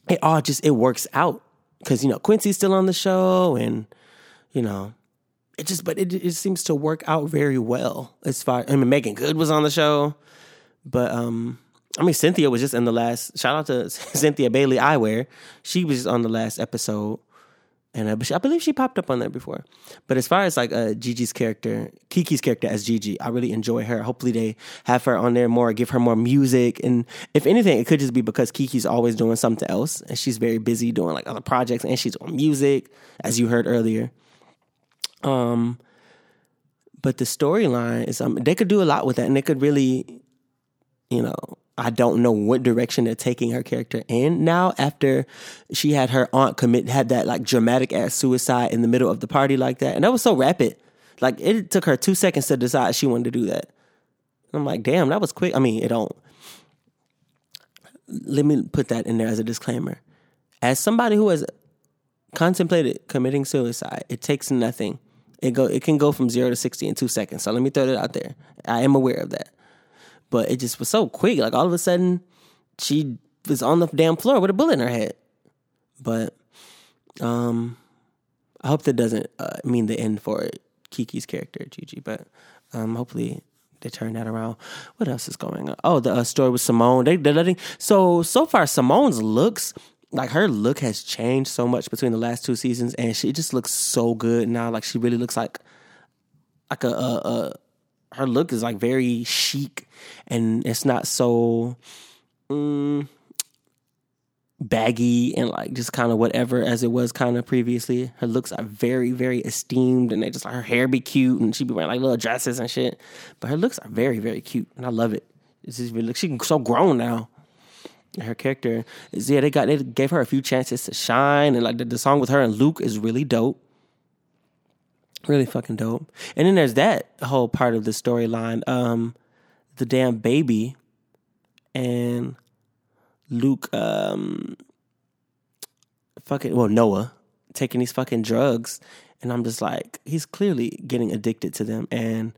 B: it all just it works out because you know Quincy's still on the show, and you know. It just, but it, it seems to work out very well as far. I mean, Meagan Good was on the show, but um, I mean, Cynthia was just in the last. Shout out to Cynthia Bailey Eyewear. She was on the last episode, and uh, I believe she popped up on there before. But as far as like uh, Gigi's character, Keke's character as Gigi, I really enjoy her. Hopefully, they have her on there more, give her more music, and if anything, it could just be because Keke's always doing something else, and she's very busy doing like other projects, and she's on music, as you heard earlier. Um, but the storyline is um, they could do a lot with that, and they could really you know, I don't know what direction they're taking her character in now after she had her aunt commit had that like dramatic ass suicide in the middle of the party like that. And that was so rapid. Like it took her two seconds to decide she wanted to do that. I'm like, damn, that was quick. I mean, it don't. Let me put that in there as a disclaimer. As somebody who has contemplated committing suicide, it takes nothing. It go it can go from zero to sixty in two seconds. So let me throw that out there. I am aware of that. But it just was so quick. Like all of a sudden, she was on the damn floor with a bullet in her head. But um I hope that doesn't uh, mean the end for Keke's character, Gigi. But um, hopefully they turn that around. What else is going on? Oh, the uh, story with Simone. They, they're letting so so far Simone's looks like her look has changed so much between the last two seasons, and she just looks so good now. Like she really looks like like a, a, a her look is like very chic, and it's not so. mm, baggy and like just kind of whatever as it was kind of previously. Her looks are very, very esteemed and they just like her hair be cute and she be wearing like little dresses and shit. But her looks are very, very cute and I love it. It's just really she's so grown now. Her character is yeah, they got they gave her a few chances to shine and like the, the song with her and Luke is really dope. Really fucking dope. And then there's that whole part of the storyline. Um the damn baby and Luke, um, fucking, well, Noah taking these fucking drugs. And I'm just like, he's clearly getting addicted to them. And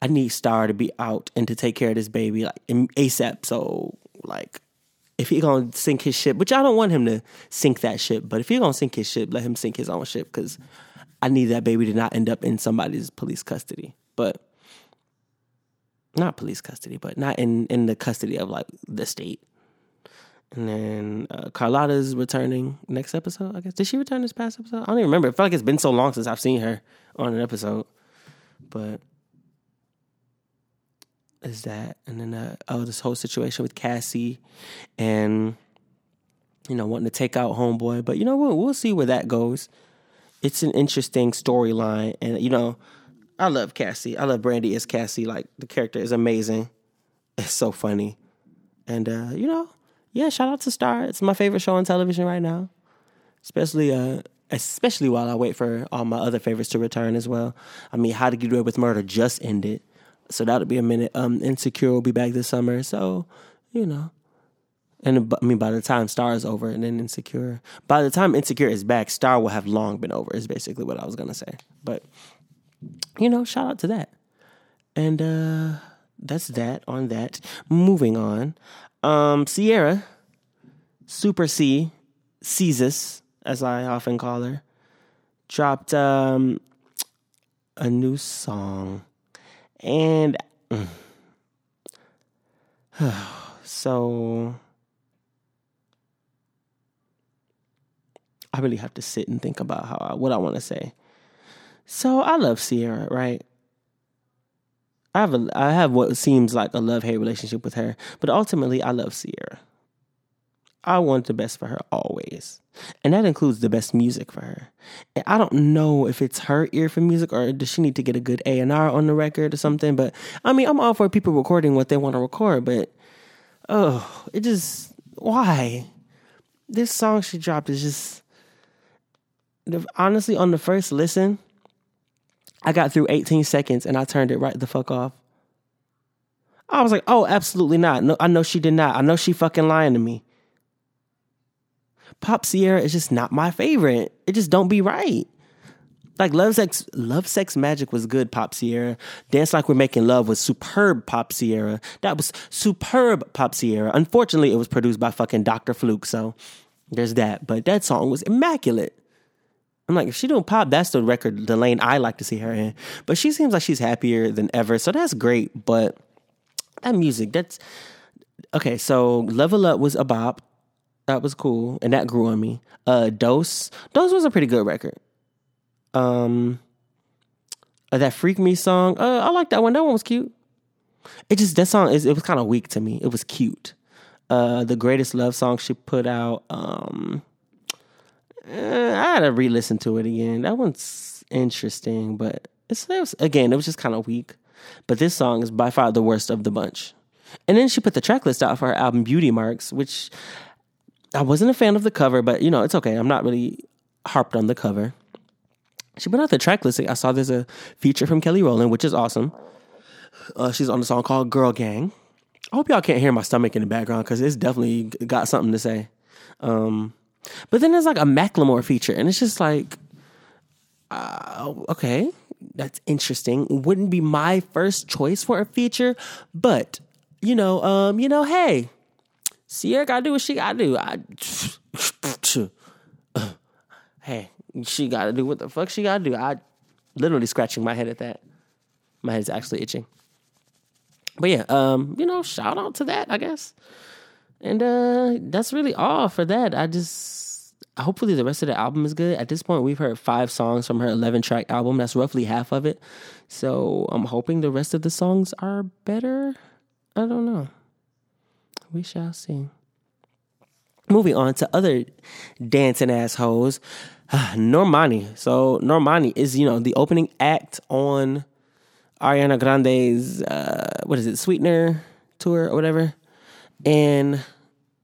B: I need Star to be out and to take care of this baby like ASAP. So, like, if he gonna sink his ship, which I don't want him to sink that ship, but if he gonna sink his ship, let him sink his own ship because I need that baby to not end up in somebody's police custody. But not police custody, but not in in the custody of like the state. And then uh, Carlotta's returning next episode. I guess did she return this past episode? I don't even remember. I feel like it's been so long since I've seen her on an episode. But is that and then uh, oh this whole situation with Cassie and you know wanting to take out homeboy. But you know we'll we'll see where that goes. It's an interesting storyline, and you know I love Cassie. I love Brandy as Cassie. Like the character is amazing. It's so funny. And uh, you know, yeah, shout out to Star. It's my favorite show on television right now. Especially uh especially while I wait for all my other favorites to return as well. I mean, How to Get Away with Murder just ended. So that'll be a minute. Um Insecure will be back this summer. So, you know. And I mean, by the time Star is over, and then Insecure, by the time Insecure is back, Star will have long been over. Is basically what I was gonna say. But you know, shout out to that. And uh that's that on that. Moving on. Um Ciara, Super C, Cezus, as I often call her, dropped um a new song. And so I really have to sit and think about how I, what I want to say. So I love Ciara, right? I have a I have what seems like a love hate relationship with her, but ultimately I love Ciara. I want the best for her always, and that includes the best music for her. And I don't know if it's her ear for music or does she need to get a good A and R on the record or something. But I mean, I'm all for people recording what they want to record, but oh, it just why this song she dropped is just honestly on the first listen. I got through 18 seconds and I turned it right the fuck off. I was like, oh, absolutely not. No, I know she did not. I know she fucking lying to me. Pop Ciara is just not my favorite. It just don't be right. Like Love Sex Love Sex Magic was good Pop Ciara. Dance Like We're Making Love was superb Pop Ciara. That was superb Pop Ciara. Unfortunately, it was produced by fucking Dr. Luke, so there's that. But that song was immaculate. I'm like, if she doing pop, that's the record, the lane I like to see her in. But she seems like she's happier than ever, so that's great. But that music, that's okay. So Level Up was a bop, that was cool, and that grew on me. Uh, Dose, Dose was a pretty good record. Um, uh, that Freak Me song, uh, I like that one. That one was cute. It just that song is it was kind of weak to me. It was cute. Uh, the greatest love song she put out. Um, uh, I had to re-listen to it again. That one's interesting, but it's it was, again it was just kind of weak. But this song is by far the worst of the bunch. And then she put the track list out for her album Beauty Marks, which I wasn't a fan of the cover, but you know it's okay. I'm not really harped on the cover. she put out the track listing. I saw there's a feature from Kelly Rowland, which is awesome. Uh, she's on a song called Girl Gang. I hope y'all can't hear my stomach in the background because it's definitely got something to say. Um, but then there's like a Macklemore feature, and it's just like, uh, okay, that's interesting. Wouldn't be my first choice for a feature, but you know, um, you know, hey, Ciara gotta do what she gotta do. I, hey, she gotta do what the fuck she gotta do. I literally scratching my head at that. My head's actually itching. But yeah, um, you know, shout out to that, I guess. And uh that's really all for that. I just hopefully the rest of the album is good. At this point, we've heard five songs from her 11 track album. That's roughly half of it. So I'm hoping the rest of the songs are better. I don't know. We shall see. Moving on to other dancing assholes. Normani. So Normani is, you know, the opening act on Ariana Grande's uh what is it, Sweetener tour or whatever. And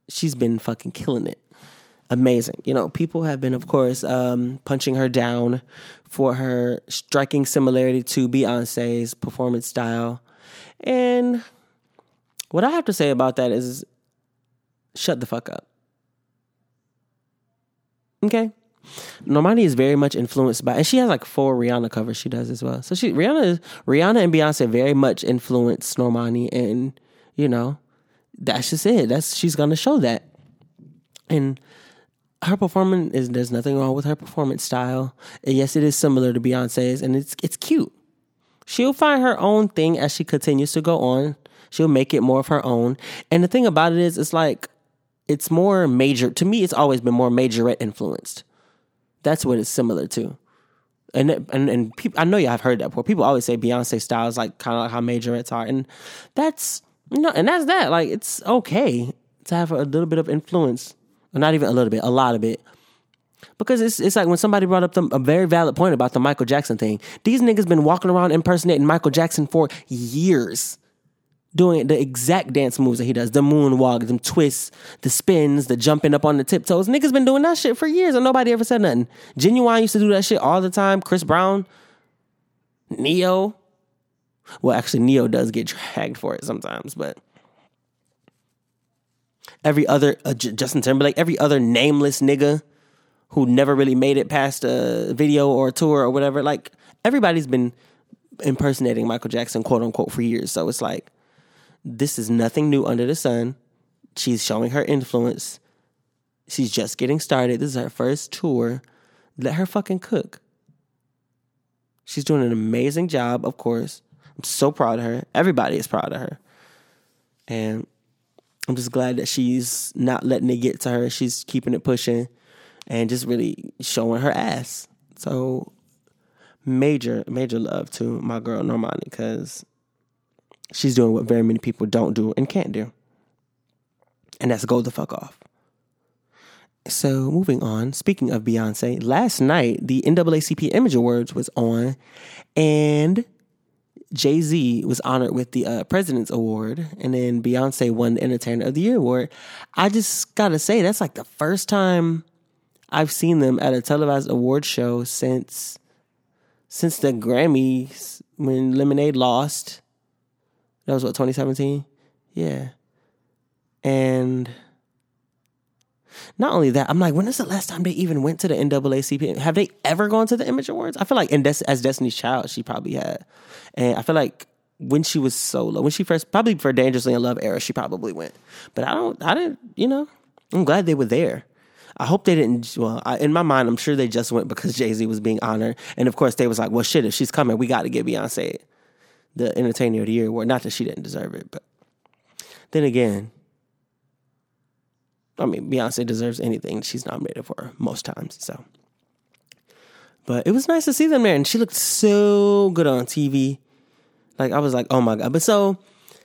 B: she's been fucking killing it. Amazing. You know, people have been, of course, um, punching her down for her striking similarity to Beyonce's performance style. And what I have to say about that is shut the fuck up. Okay? Normani is very much influenced by, and she has like four Rihanna covers she does as well. So she Rihanna Rihanna and Beyonce very much influenced Normani, and you know that's just it. That's she's gonna show that, and her performance is there's nothing wrong with her performance style. And yes, it is similar to Beyonce's, and it's it's cute. She'll find her own thing as she continues to go on. She'll make it more of her own. And the thing about it is, it's like it's more major. To me, it's always been more majorette influenced. That's what it's similar to. And and and I know y'all have heard that before. People always say Beyonce style is like kind of like how majorettes are, and that's you know, and that's that. Like it's okay to have a little bit of influence, or not even a little bit, a lot of it. Because it's it's like when somebody brought up the, a very valid point about the Michael Jackson thing. These niggas been walking around impersonating Michael Jackson for years doing the exact dance moves that he does the moonwalk, them twists, the spins, the jumping up on the tiptoes. Niggas been doing that shit for years and nobody ever said nothing. Ginuwine used to do that shit all the time. Chris Brown, Ne-Yo. Well, actually, Ne-Yo does get dragged for it sometimes, but every other uh, J- Justin Timberlake, every other nameless nigga who never really made it past a video or a tour or whatever, like everybody's been impersonating Michael Jackson, quote unquote, for years. So it's like this is nothing new under the sun. She's showing her influence. She's just getting started. This is her first tour. Let her fucking cook. She's doing an amazing job, of course. I'm so proud of her. Everybody is proud of her. And I'm just glad that she's not letting it get to her. She's keeping it pushing and just really showing her ass. So major, major love to my girl Normani because she's doing what very many people don't do and can't do. And that's go the fuck off. So moving on, speaking of Beyonce, last night the NAACP Image Awards was on, and Jay Z was honored with the uh, President's Award, and then Beyonce won the Entertainer of the Year award. I just gotta say that's like the first time I've seen them at a televised award show since since the Grammys when Lemonade lost. That was what 2017. Yeah, and not only that, I'm like, when is the last time they even went to the NAACP? Have they ever gone to the Image Awards? I feel like in Des- as Destiny's Child, she probably had, and I feel like when she was solo, when she first probably for Dangerously in Love era, she probably went. But I don't, I didn't, you know, I'm glad they were there. I hope they didn't. Well, I, in my mind, I'm sure they just went because Jay Z was being honored, and of course they was like, well, shit, if she's coming, we got to get Beyonce the Entertainer of the Year award. Not that she didn't deserve it, but then again, I mean, Beyonce deserves anything she's nominated for most times. So, but it was nice to see them there, and she looked so good on TV. Like I was like, oh my god! But so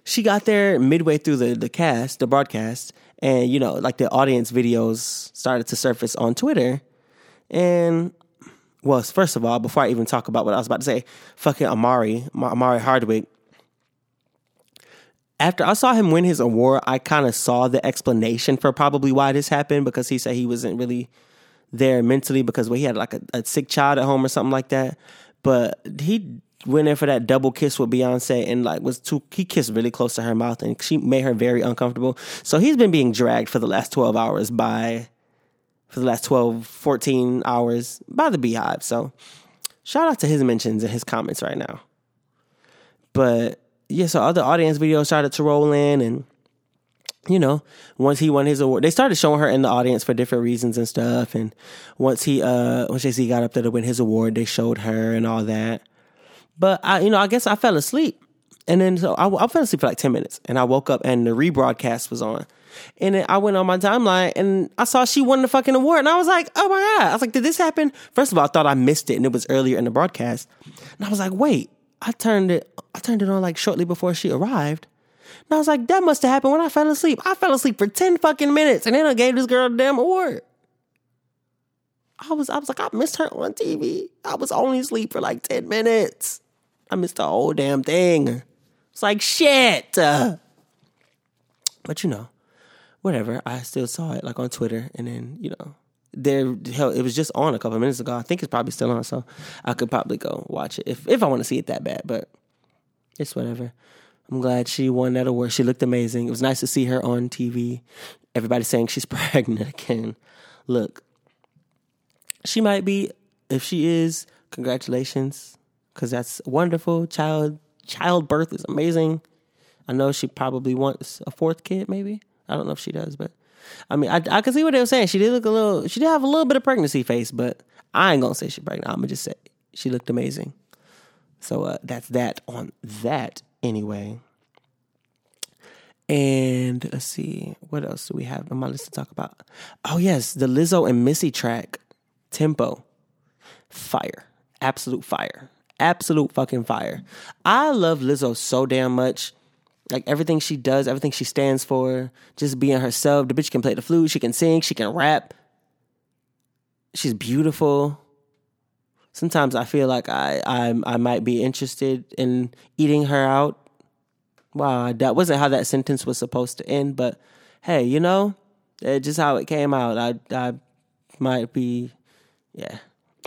B: she got there midway through the the cast, the broadcast, and you know, like the audience videos started to surface on Twitter, and well, first of all, before I even talk about what I was about to say, fucking Omari, Omari Hardwick. After I saw him win his award, I kind of saw the explanation for probably why this happened because he said he wasn't really there mentally because well, he had like a, a sick child at home or something like that. But he went in for that double kiss with Beyonce and like was too he kissed really close to her mouth and she made her very uncomfortable. So he's been being dragged for the last 12 hours by for the last 12 14 hours by the BeyHive. So shout out to his mentions and his comments right now. But yeah, so other audience videos started to roll in and you know, once he won his award, they started showing her in the audience for different reasons and stuff. And once he, uh, once Jay Z got up there to win his award, they showed her and all that. But I, you know, I guess I fell asleep, and then so I, I fell asleep for like ten minutes, and I woke up and the rebroadcast was on, and I went on my timeline and I saw she won the fucking award, and I was like, oh my god! I was like, did this happen? First of all, I thought I missed it, and it was earlier in the broadcast, and I was like, wait, I turned it, I turned it on like shortly before she arrived. And I was like, that must have happened when I fell asleep. I fell asleep for 10 fucking minutes and then I gave this girl a damn award. I was I was like, I missed her on TV. I was only asleep for like 10 minutes. I missed the whole damn thing. It's like shit. Uh, but you know, whatever. I still saw it like on Twitter and then, you know, there hell it was just on a couple of minutes ago. I think it's probably still on, so I could probably go watch it if if I want to see it that bad, but it's whatever. I'm glad she won that award. She looked amazing. It was nice to see her on TV. Everybody saying she's pregnant again. Look, she might be. If she is, congratulations, because that's wonderful. Child childbirth is amazing. I know she probably wants a fourth kid. Maybe I don't know if she does, but I mean, I I can see what they were saying. She did look a little. She did have a little bit of pregnancy face, but I ain't gonna say she's pregnant. I'm gonna just say she looked amazing. So uh, that's that on that anyway. And let's see, what else do we have on my list to talk about? Oh yes, the Lizzo and Missy track, Tempo, fire, absolute fire, absolute fucking fire. I love Lizzo so damn much. Like everything she does, everything she stands for, just being herself. The bitch can play the flute, she can sing, she can rap. She's beautiful sometimes I feel like I I I might be interested in eating her out. Wow, that wasn't how that sentence was supposed to end, but hey, you know, it's just how it came out. I I might be, yeah.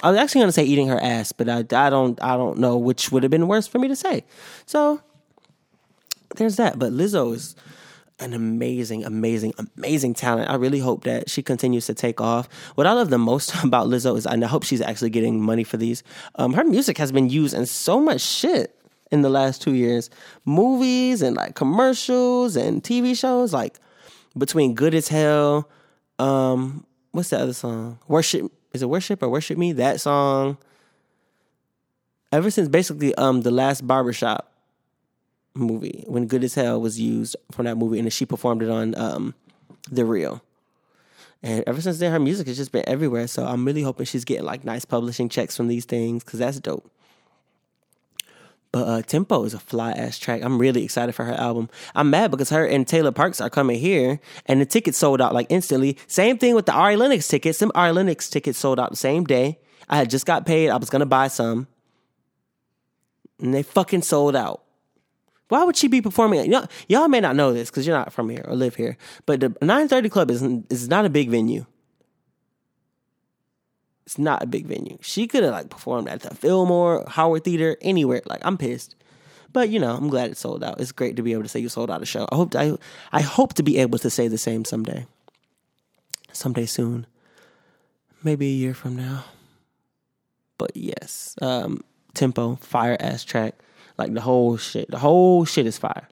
B: I was actually gonna say eating her ass, but I I don't I don't know which would have been worse for me to say. So there's that. But Lizzo is an amazing, amazing, amazing talent. I really hope that she continues to take off. What I love the most about Lizzo is, and I hope she's actually getting money for these. Um, her music has been used in so much shit in the last two years, movies and like commercials and TV shows. Like between "Good as Hell," um, what's the other song? Worship is it "Worship" or "Worship Me"? That song. Ever since basically um the last barbershop movie when Good as Hell was used from that movie, and she performed it on um, The Real. And ever since then, her music has just been everywhere. So I'm really hoping she's getting like nice publishing checks from these things because that's dope. But uh, Tempo is a fly ass track. I'm really excited for her album. I'm mad because her and Tayla Parx are coming here, and the tickets sold out like instantly. Same thing with the Ari Lennox tickets. Some Ari Lennox tickets sold out the same day. I had just got paid. I was gonna buy some, and they fucking sold out. Why would she be performing? Y'all, y'all may not know this because you're not from here or live here, but the 930 Club is is not a big venue. It's not a big venue. She could have like performed at the Fillmore, Howard Theater, anywhere. Like I'm pissed, but you know I'm glad it sold out. It's great to be able to say you sold out a show. I hope I I hope to be able to say the same someday, someday soon, maybe a year from now. But yes, um, tempo, fire ass track. Like the whole shit. The whole shit is fire.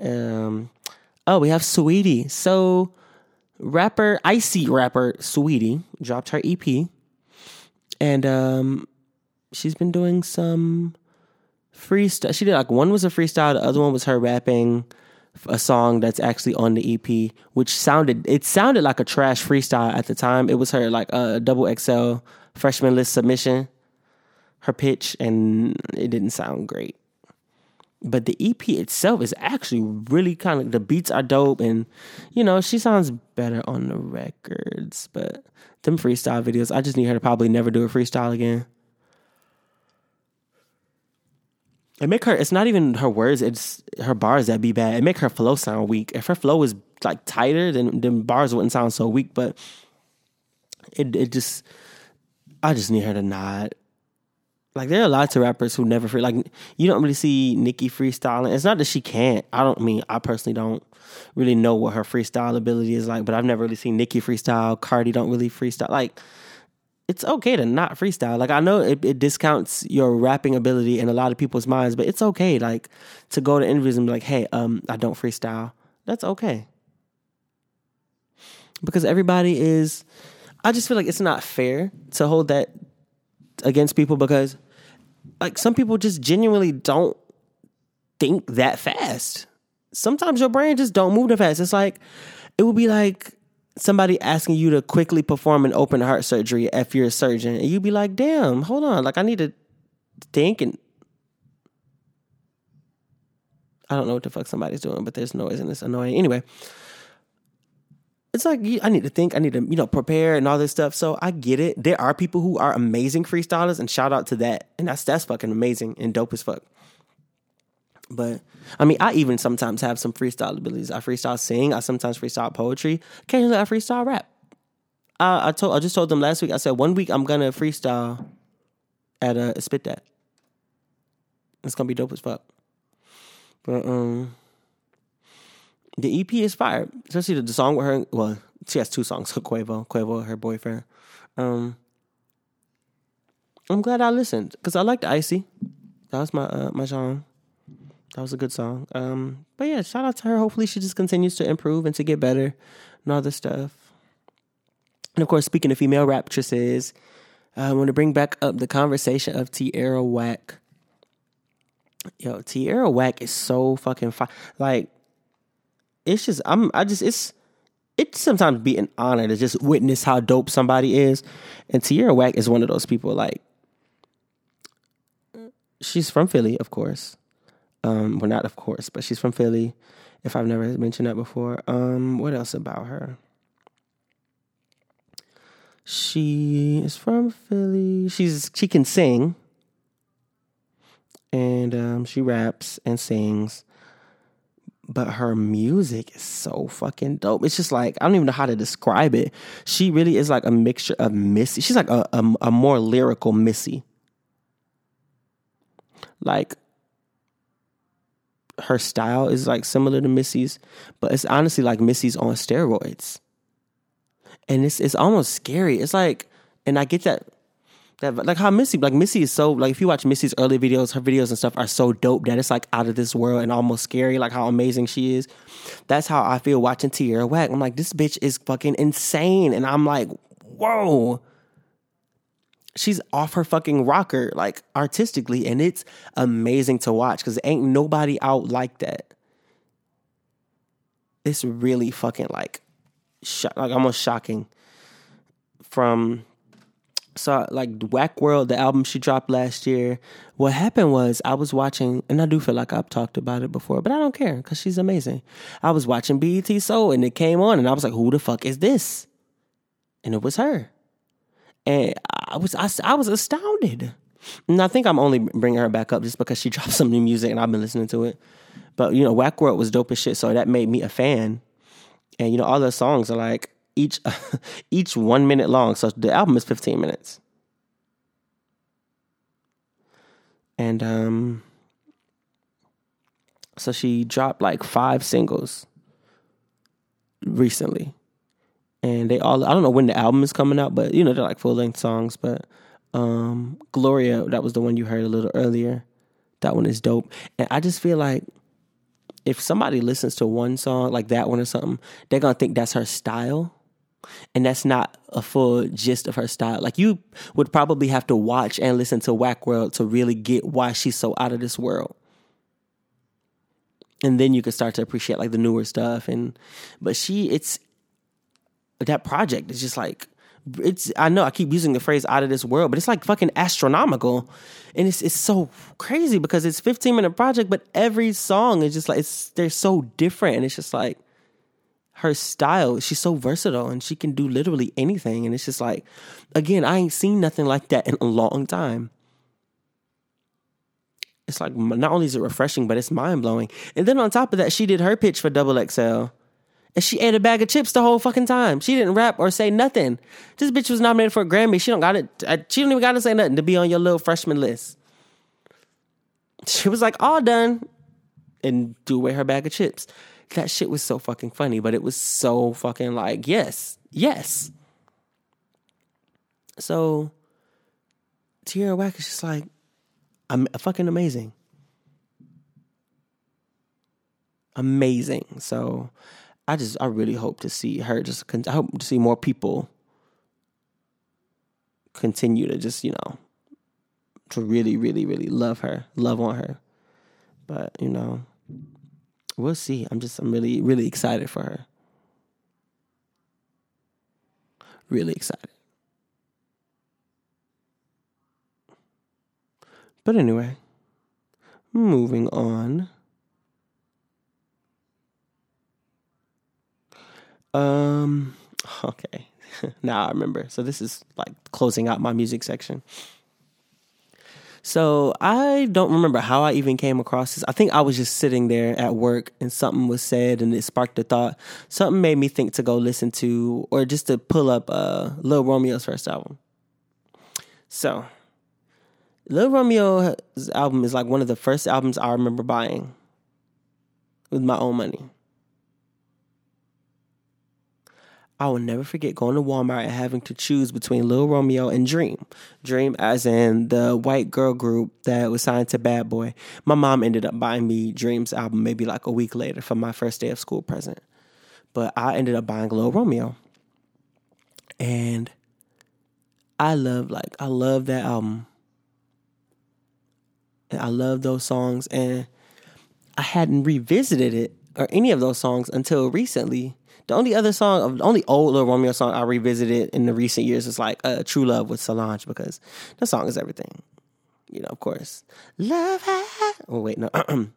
B: Um oh, we have Saweetie. So rapper, icy rapper Saweetie dropped her EP. And um she's been doing some freestyle. She did like one was a freestyle, the other one was her rapping a song that's actually on the EP, which sounded it sounded like a trash freestyle at the time. It was her like a double XL freshman list submission her pitch and it didn't sound great. But the EP itself is actually really kind of the beats are dope and you know, she sounds better on the records, but them freestyle videos, I just need her to probably never do a freestyle again. It make her it's not even her words, it's her bars that be bad. It make her flow sound weak. If her flow was like tighter, then then bars wouldn't sound so weak, but it it just I just need her to nod. Like there are lots of rappers who never free. Like you don't really see Nicki freestyling. It's not that she can't. I don't mean I personally don't really know what her freestyle ability is like. But I've never really seen Nicki freestyle. Cardi don't really freestyle. Like it's okay to not freestyle. Like I know it, it discounts your rapping ability in a lot of people's minds, but it's okay. Like to go to interviews and be like, "Hey, um, I don't freestyle." That's okay because everybody is. I just feel like it's not fair to hold that against people because, like, some people just genuinely don't think that fast. Sometimes your brain just don't move that fast. It's like it would be like somebody asking you to quickly perform an open heart surgery if you're a surgeon, and you'd be like, "Damn, hold on, like I need to think and." I don't know what the fuck somebody's doing, but there's noise and it's annoying. Anyway, it's like I need to think, I need to you know prepare and all this stuff. So I get it. There are people who are amazing freestylers, and shout out to that. And that's that's fucking amazing and dope as fuck. But I mean, I even sometimes have some freestyle abilities. I freestyle sing. I sometimes freestyle poetry. Occasionally, I freestyle rap. I, I told I just told them last week. I said one week I'm gonna freestyle at a spit that. It's gonna be dope as fuck. But um, the EP is fire, especially the, song with her. Well, she has two songs. Quavo, Quavo, her boyfriend. Um, I'm glad I listened because I liked Icy. That was my uh, my song. That was a good song. Um, but yeah, shout out to her. Hopefully, she just continues to improve and to get better and all this stuff. And of course, speaking of female raptresses, I want to bring back up the conversation of Tierra Whack. Yo, Tierra Whack is so fucking fine. Like, it's just I'm I just it's it sometimes be an honor to just witness how dope somebody is. And Tierra Whack is one of those people like she's from Philly, of course. Um, well not of course, but she's from Philly, if I've never mentioned that before. Um, what else about her? She is from Philly. She's she can sing. And um, she raps and sings but her music is so fucking dope. It's just like I don't even know how to describe it. She really is like a mixture of Missy. She's like a a, a more lyrical Missy. Like her style is like similar to Missy's, but it's honestly like Missy's on steroids. And it's it's almost scary. It's like, and I get that that like how Missy like Missy is so like if you watch Missy's early videos, her videos and stuff are so dope that it's like out of this world and almost scary, like how amazing she is. That's how I feel watching Tierra Whack. I'm like, this bitch is fucking insane. And I'm like, whoa. She's off her fucking rocker, like artistically, and it's amazing to watch because ain't nobody out like that. It's really fucking like, sho- like almost shocking. From so like Whack World, the album she dropped last year. What happened was I was watching, and I do feel like I've talked about it before, but I don't care because she's amazing. I was watching BET Soul, and it came on, and I was like, "Who the fuck is this?" And it was her, and I was I, I was astounded. And I think I'm only bringing her back up just because she dropped some new music, and I've been listening to it. But you know, Whack World was dope as shit, so that made me a fan. And you know, all the songs are like each each one minute long. So the album is 15 minutes. And um so she dropped like five singles recently. And they all I don't know when the album is coming out, but you know, they're like full length songs. But um Gloria, that was the one you heard a little earlier. That one is dope. And I just feel like if somebody listens to one song like that one or something, they're gonna think that's her style. And that's not a full gist of her style. Like you would probably have to watch and listen to Whack World to really get why she's so out of this world. And then you could start to appreciate like the newer stuff and but she it's that project is just like it's I know I keep using the phrase out of this world, but it's like fucking astronomical. And it's it's so crazy because it's 15 minute project, but every song is just like it's they're so different and it's just like her style, she's so versatile and she can do literally anything. And it's just like, again, I ain't seen nothing like that in a long time. It's like not only is it refreshing, but it's mind blowing. And then on top of that, she did her pitch for Double XL. And she ate a bag of chips the whole fucking time. She didn't rap or say nothing. This bitch was nominated for a Grammy. She don't got it. She don't even got to say nothing to be on your little freshman list. She was like all done and threw away her bag of chips. That shit was so fucking funny, but it was so fucking like, yes, yes. So Tierra Whack is just like, I'm fucking amazing. Amazing. So I just, I really hope to see her just, I hope to see more people continue to just, you know, to really, really, really love her, love on her. But, you know, we'll see. I'm just, I'm really, really excited for her. Really excited. But anyway, moving on. Um, okay. now I remember. So this is like closing out my music section. So I don't remember how I even came across this. I think I was just sitting there at work and something was said and it sparked a thought. Something made me think to go listen to or just to pull up uh Lil Romeo's first album. So Lil Romeo's album is like one of the first albums I remember buying with my own money. I will never forget going to Walmart and having to choose between Lil Romeo and Dream. Dream, as in the white girl group that was signed to Bad Boy. My mom ended up buying me Dream's album maybe like a week later for my first day of school present. But I ended up buying Lil Romeo. And I love, like, I love that album. And I love those songs. And I hadn't revisited it or any of those songs until recently. The only other song, the only old Little Romeo song I revisited in the recent years is like uh, "True Love" with Solange because that song is everything. You know, of course. Love has. Oh wait, no.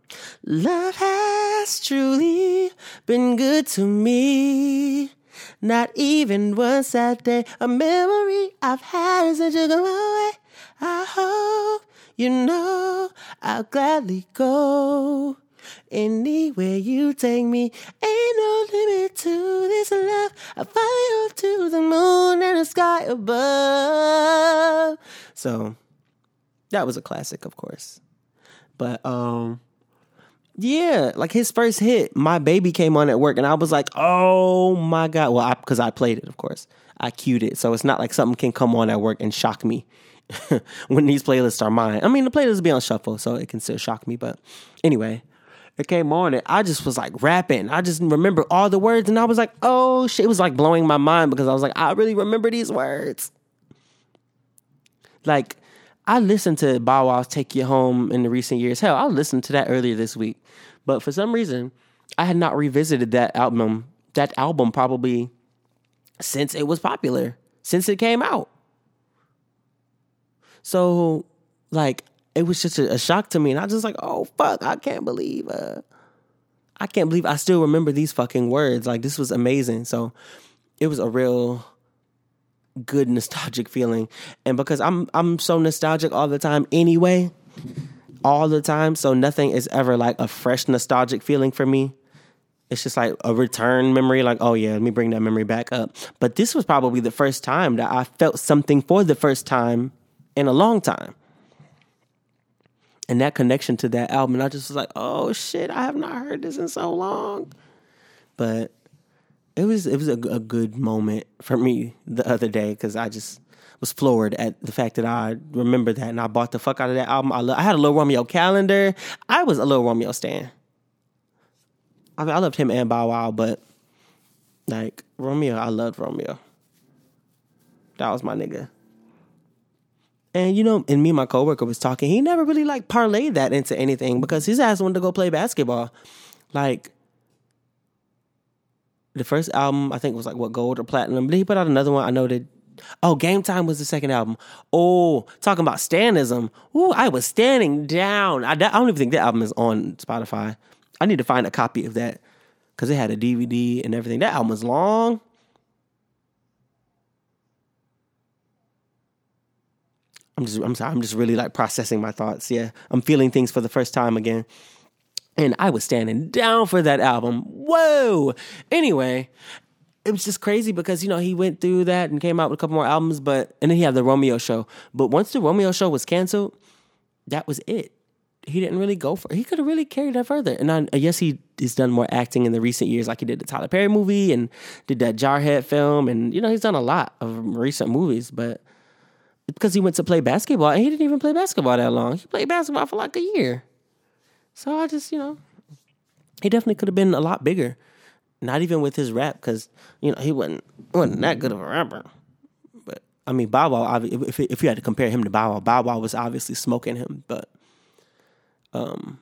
B: Love has truly been good to me. Not even one sad day, a memory I've had since you go away. I hope you know I'll gladly go. Anywhere you take me, ain't no limit to this love. I you to the moon and the sky above. So that was a classic, of course. But um yeah, like his first hit, my baby came on at work, and I was like, "Oh my god!" Well, because I, played it, of course, I cued it, so it's not like something can come on at work and shock me when these playlists are mine. I mean, the playlists be on shuffle, so it can still shock me. But anyway, it came on, and I just was like rapping. I just remember all the words, and I was like, "Oh shit!" It was like blowing my mind because I was like, "I really remember these words." Like I listened to Bow Wow's "Take You Home" in the recent years. Hell, I listened to that earlier this week, but for some reason, I had not revisited that album. That album probably since it was popular, since it came out. So, like, it was just a, a shock to me, and I was just like, "Oh fuck! I can't believe, uh, I can't believe I still remember these fucking words. Like, this was amazing." So, it was a real good nostalgic feeling. And because I'm I'm so nostalgic all the time anyway, all the time, so nothing is ever like a fresh nostalgic feeling for me. It's just like a return memory, like, oh yeah, let me bring that memory back up. But this was probably the first time that I felt something for the first time in a long time. And that connection to that album, and I just was like, oh shit, I have not heard this in so long. But it was it was a, a good moment for me the other day because I just was floored at the fact that I remember that and I bought the fuck out of that album. I, lo- I had a Little Romeo calendar. I was a Little Romeo stan. I mean, I loved him and Bow Wow, but like Romeo, I loved Romeo. That was my nigga. And you know, and me and my coworker was talking. He never really like parlayed that into anything because his ass wanted to go play basketball. Like the first album, I think was like what gold or platinum. But he put out another one. I know that. Oh, Game Time was the second album. Oh, talking about Stanism. Ooh, I was standing down. I, I don't even think that album is on Spotify. I need to find a copy of that because it had a DVD and everything. That album was long. I'm just, I'm sorry, I'm just really like processing my thoughts. Yeah, I'm feeling things for the first time again. And I was standing down for that album. Whoa. Anyway, it was just crazy because, you know, he went through that and came out with a couple more albums, but, and then he had the Romeo show. But once the Romeo show was canceled, that was it. He didn't really go for He could have really carried that further. And I, guess he has done more acting in the recent years, like he did the Tyler Perry movie and did that Jarhead film. And, you know, he's done a lot of recent movies, but because he went to play basketball and he didn't even play basketball that long. He played basketball for like a year. So I just, you know, he definitely could have been a lot bigger. Not even with his rap, because you know he wasn't wasn't that good of a rapper. But I mean, Bow Wow. If if you had to compare him to Bow Wow, Bow Wow was obviously smoking him. But um,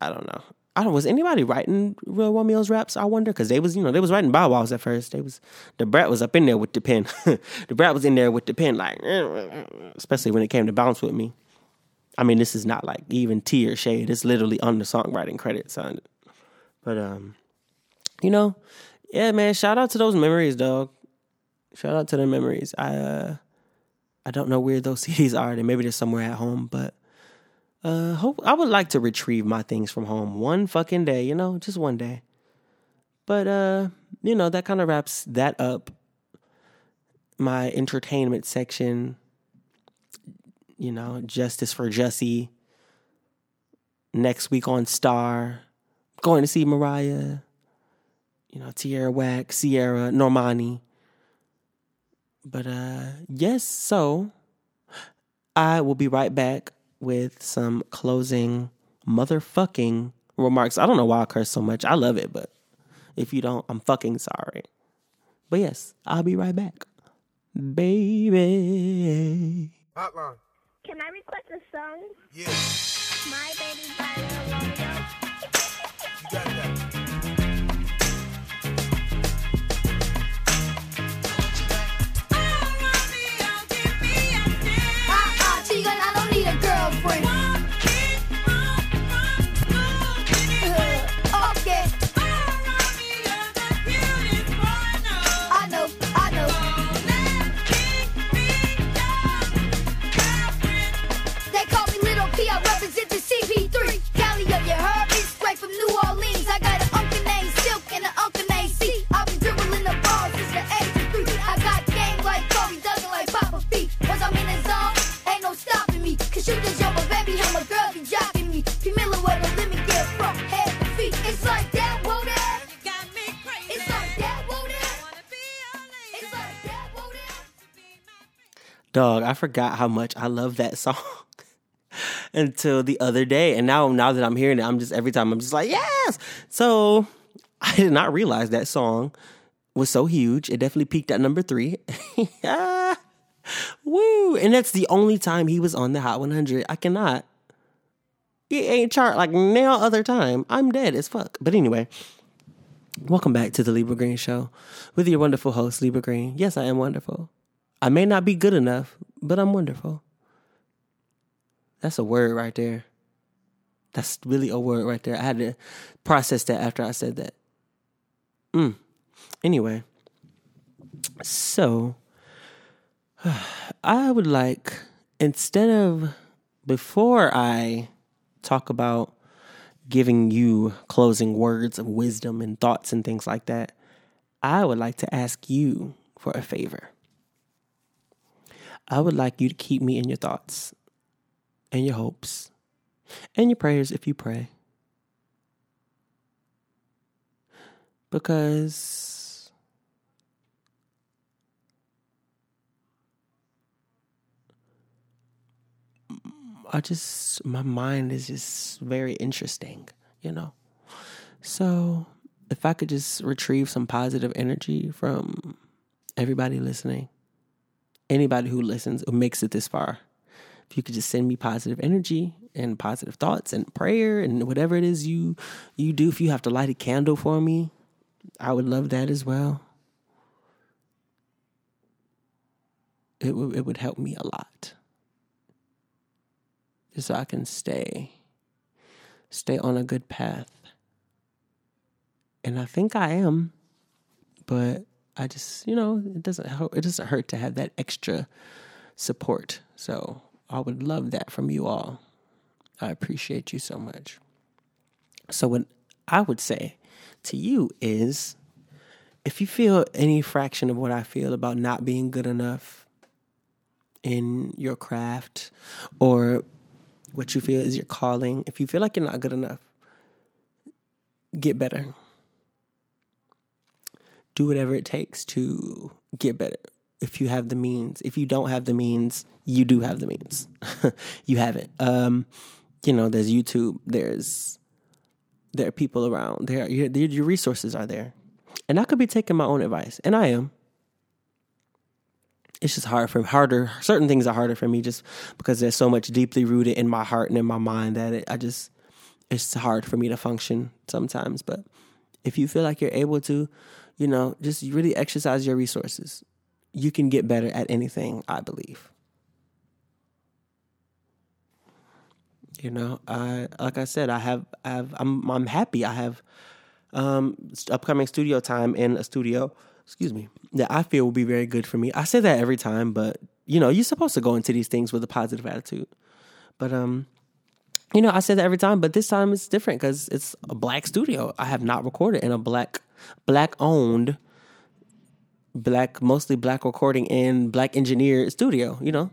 B: I don't know. I don't. Was anybody writing Real Romeo's raps? I wonder because they was you know they was writing Bow Wow's at first. They was Da Brat was up in there with the pen. Da Brat was in there with the pen, like especially when it came to bounce with me. I mean, this is not like even tea or shade. It's literally on the songwriting credits on it. But um, you know, yeah, man. Shout out to those memories, dog. Shout out to the memories. I uh, I don't know where those CDs are. They maybe they're somewhere at home, but uh, hope I would like to retrieve my things from home one fucking day. You know, just one day. But uh, you know, that kind of wraps that up. My entertainment section you know, Justice for Jussie. Next week on Star, going to see Mariah, you know, Tierra Whack, Ciara, Normani. But uh yes, so I will be right back with some closing motherfucking remarks. I don't know why I curse so much. I love it, but if you don't, I'm fucking sorry. But yes, I'll be right back. Baby.
D: Hotline.
E: Can I request a song?
D: Yeah,
E: My baby by Lil Romeo.
D: you got that.
B: Dog, I forgot how much I love that song until the other day. And now now that I'm hearing it, I'm just every time I'm just like, yes. So I did not realize that song was so huge. It definitely peaked at number three. Woo! And that's the only time he was on the Hot 100. I cannot. It ain't chart like no other time. I'm dead as fuck. But anyway, welcome back to the LeeBruh Green Show with your wonderful host, LeeBruh Green. Yes, I am wonderful. I may not be good enough, but I'm wonderful. That's a word right there. That's really a word right there. I had to process that after I said that. Mm. Anyway, so I would like, instead of, before I talk about giving you closing words of wisdom and thoughts and things like that, I would like to ask you for a favor. I would like you to keep me in your thoughts and your hopes and your prayers if you pray. Because I just, my mind is just very interesting, you know? So if I could just retrieve some positive energy from everybody listening, anybody who listens who makes it this far, if you could just send me positive energy and positive thoughts and prayer and whatever it is you you do, if you have to light a candle for me, I would love that as well. It would it would help me a lot. Just so I can stay stay on a good path. And I think I am, but I just, you know, it doesn't it doesn't hurt to have that extra support. So I would love that from you all. I appreciate you so much. So, what I would say to you is if you feel any fraction of what I feel about not being good enough in your craft or what you feel is your calling, if you feel like you're not good enough, get better. Do whatever it takes to get better. If you have the means, if you don't have the means, you do have the means. you have it. Um, you know, there's YouTube, there's there are people around. There, your, your resources are there, and I could be taking my own advice, and I am. It's just hard for harder. Certain things are harder for me just because there's so much deeply rooted in my heart and in my mind that it, I just it's hard for me to function sometimes. But if you feel like you're able to, you know, just really exercise your resources. You can get better at anything, I believe. You know, I like I said, I have, I have, I'm, I'm happy. I have um, upcoming studio time in a studio. Excuse me, that I feel will be very good for me. I say that every time, but you know, you're supposed to go into these things with a positive attitude. But um, you know, I say that every time, but this time it's different because it's a black studio. I have not recorded in a black, black owned, black mostly black recording and black engineered studio. You know,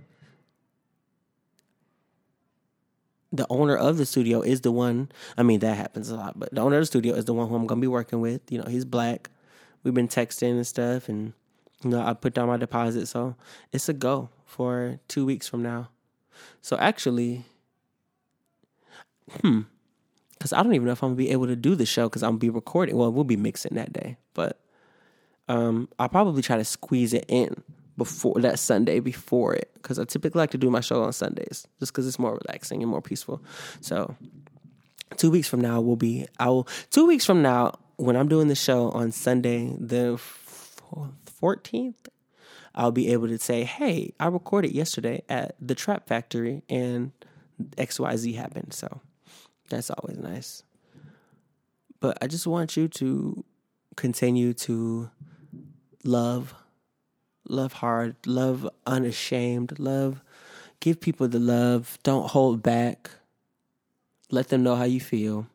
B: the owner of the studio is the one. I mean, that happens a lot, but the owner of the studio is the one who I'm gonna be working with. You know, he's black. We've been texting and stuff, and you know, I put down my deposit, so it's a go for two weeks from now. So actually, hmm, because I don't even know if I'm gonna be able to do the show because I'm gonna be recording. Well, we'll be mixing that day, but um, I'll probably try to squeeze it in before that Sunday before it because I typically like to do my show on Sundays just because it's more relaxing and more peaceful. So two weeks from now will be I will two weeks from now when I'm doing the show on Sunday the fourteenth. I'll be able to say, "Hey, I recorded yesterday at the Trap Factory and X Y Z happened." So that's always nice. But I just want you to continue to love love hard, love unashamed, love, give people the love, don't hold back. Let them know how you feel,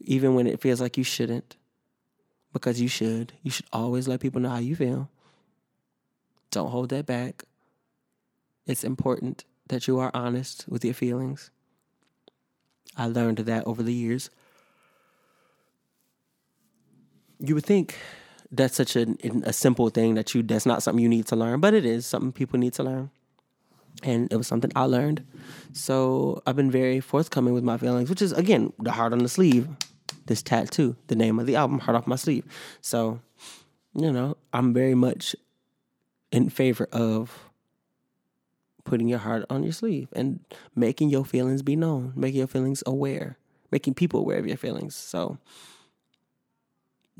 B: even when it feels like you shouldn't, because you should. You should always let people know how you feel. Don't hold that back. It's important that you are honest with your feelings. I learned that over the years. You would think that's such a, a simple thing that you that's not something you need to learn, but it is something people need to learn. And it was something I learned. So I've been very forthcoming with my feelings, which is again the heart on the sleeve. This tattoo, the name of the album, Heart Off My Sleeve. So, you know, I'm very much in favor of putting your heart on your sleeve and making your feelings be known, making your feelings aware, making people aware of your feelings. So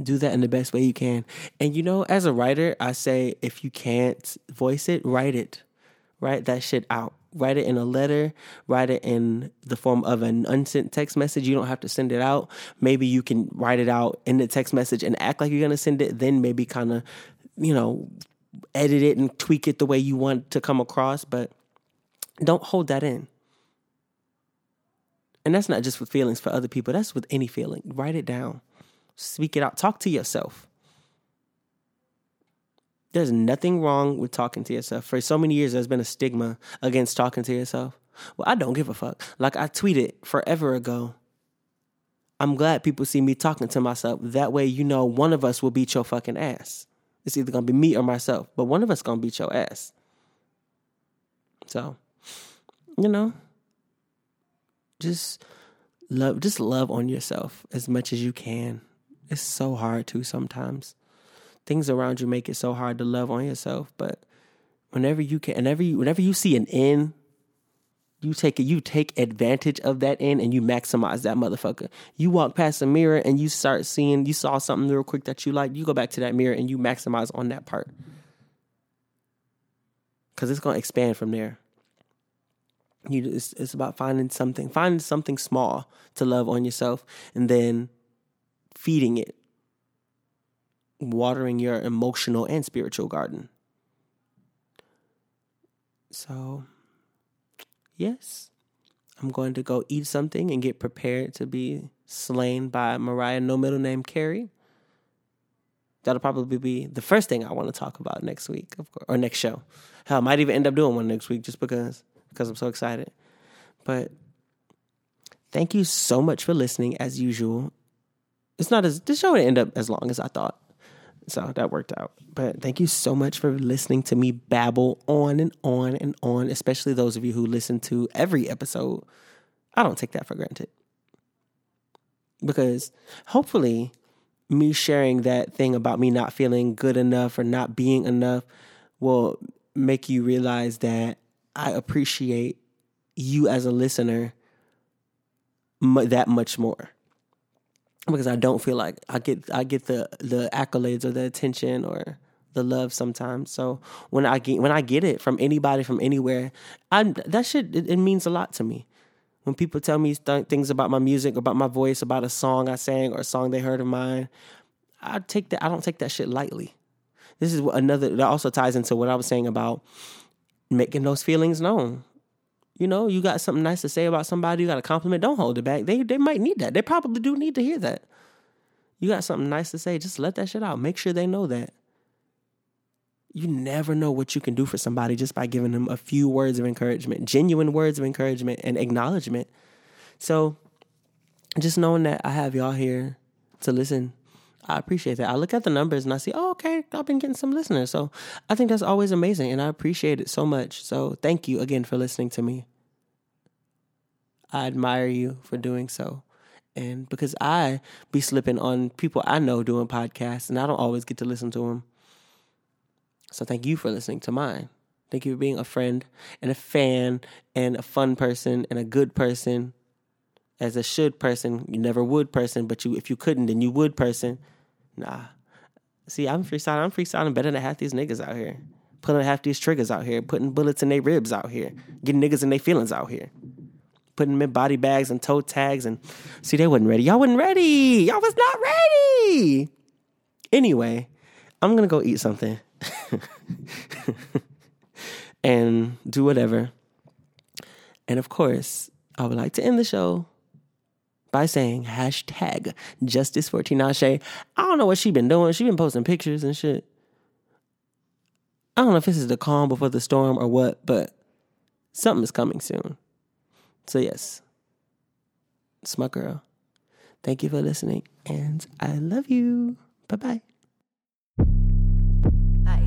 B: do that in the best way you can. And you know, as a writer, I say if you can't voice it, write it. Write that shit out. Write it in a letter, write it in the form of an unsent text message. You don't have to send it out. Maybe you can write it out in the text message and act like you're going to send it, then maybe kind of, you know, edit it and tweak it the way you want to come across, but don't hold that in. And that's not just with feelings for other people, that's with any feeling. Write it down. Speak it out. Talk to yourself. There's nothing wrong with talking to yourself. For so many years, there's been a stigma against talking to yourself. Well, I don't give a fuck. Like I tweeted forever ago. I'm glad people see me talking to myself. That way, you know, one of us will beat your fucking ass. It's either gonna be me or myself, but one of us gonna beat your ass. So, you know, just love, just love on yourself as much as you can. It's so hard to sometimes. Things around you make it so hard to love on yourself, but whenever you can, whenever you, whenever you see an in, you take it, you take advantage of that end and you maximize that motherfucker. You walk past a mirror and you start seeing, you saw something real quick that you like, you go back to that mirror and you maximize on that part. Cause it's gonna expand from there. You it's, it's about finding something, finding something small to love on yourself and then feeding it, watering your emotional and spiritual garden. So, yes, I'm going to go eat something and get prepared to be slain by Mariah, no middle name Carey. That'll probably be the first thing I want to talk about next week, of course, or next show. Hell, I might even end up doing one next week just because because I'm so excited. But thank you so much for listening, as usual. It's not as this show didn't end up as long as I thought, so that worked out. But thank you so much for listening to me babble on and on and on, especially those of you who listen to every episode. I don't take that for granted because hopefully me sharing that thing about me not feeling good enough or not being enough will make you realize that I appreciate you as a listener that much more because I don't feel like I get I get the the accolades or the attention or the love sometimes. So when I get when I get it from anybody from anywhere, I that shit it, it means a lot to me. When people tell me th- things about my music, about my voice, about a song I sang or a song they heard of mine, I take that I don't take that shit lightly. This is another that also ties into what I was saying about making those feelings known. You know, you got something nice to say about somebody, you got a compliment, don't hold it back. They they might need that. They probably do need to hear that. You got something nice to say, just let that shit out. Make sure they know that. You never know what you can do for somebody just by giving them a few words of encouragement, genuine words of encouragement and acknowledgement. So just knowing that I have y'all here to listen, I appreciate that. I look at the numbers and I see, oh, okay, I've been getting some listeners. So I think that's always amazing and I appreciate it so much. So thank you again for listening to me. I admire you for doing so. And because I be slipping on people I know doing podcasts and I don't always get to listen to them. So thank you for listening to mine. Thank you for being a friend and a fan and a fun person and a good person. As a should person, you never would person, but you if you couldn't, then you would person. Nah. See, I'm freestyling. I'm freestyling better than half these niggas out here. Pulling half these triggers out here, putting bullets in their ribs out here, getting niggas in their feelings out here. Putting them in body bags and toe tags and see they wasn't ready. Y'all wasn't ready. Y'all was not ready. Anyway, I'm gonna go eat something. and do whatever. And of course, I would like to end the show by saying hashtag justice for Tinashe. I don't know what she been doing. She been posting pictures and shit. I don't know if this is the calm before the storm or what, but something is coming soon. So yes, it's my girl. Thank you for listening, and I love you. Bye bye.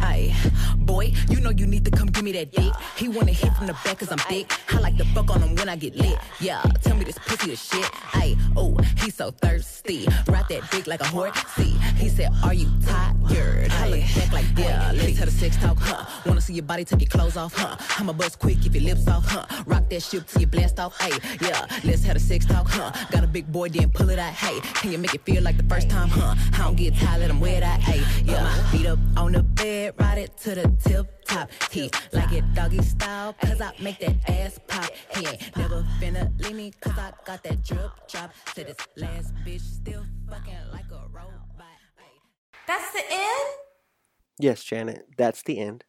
F: Aye, aye. Boy, you know you need to come give me that dick. He wanna hit from the back cause I'm thick. I like to fuck on him when I get lit. Yeah, tell me this pussy is shit. Aye, oh, he's so thirsty. Ride that dick like a whore. See, he said, Are you tired? I look back like, yeah, let's have a sex talk, huh? Wanna see your body take your clothes off, huh? I'ma bust quick if your lips off, huh? Rock that shit till you blast off, hey, yeah, let's have a sex talk, huh? Got a big boy, then pull it out, hey. Can you make it feel like the first time, huh? I don't get tired, let him wear that, hey, yeah. Beat up on the bed, ride it to the tip top. He like it doggy style, cause I make that ass pop. He ain't never finna leave me, cause I got that drip drop. Said this last bitch still fucking like a robot.
G: That's the end?
B: Yes, Janet, that's the end.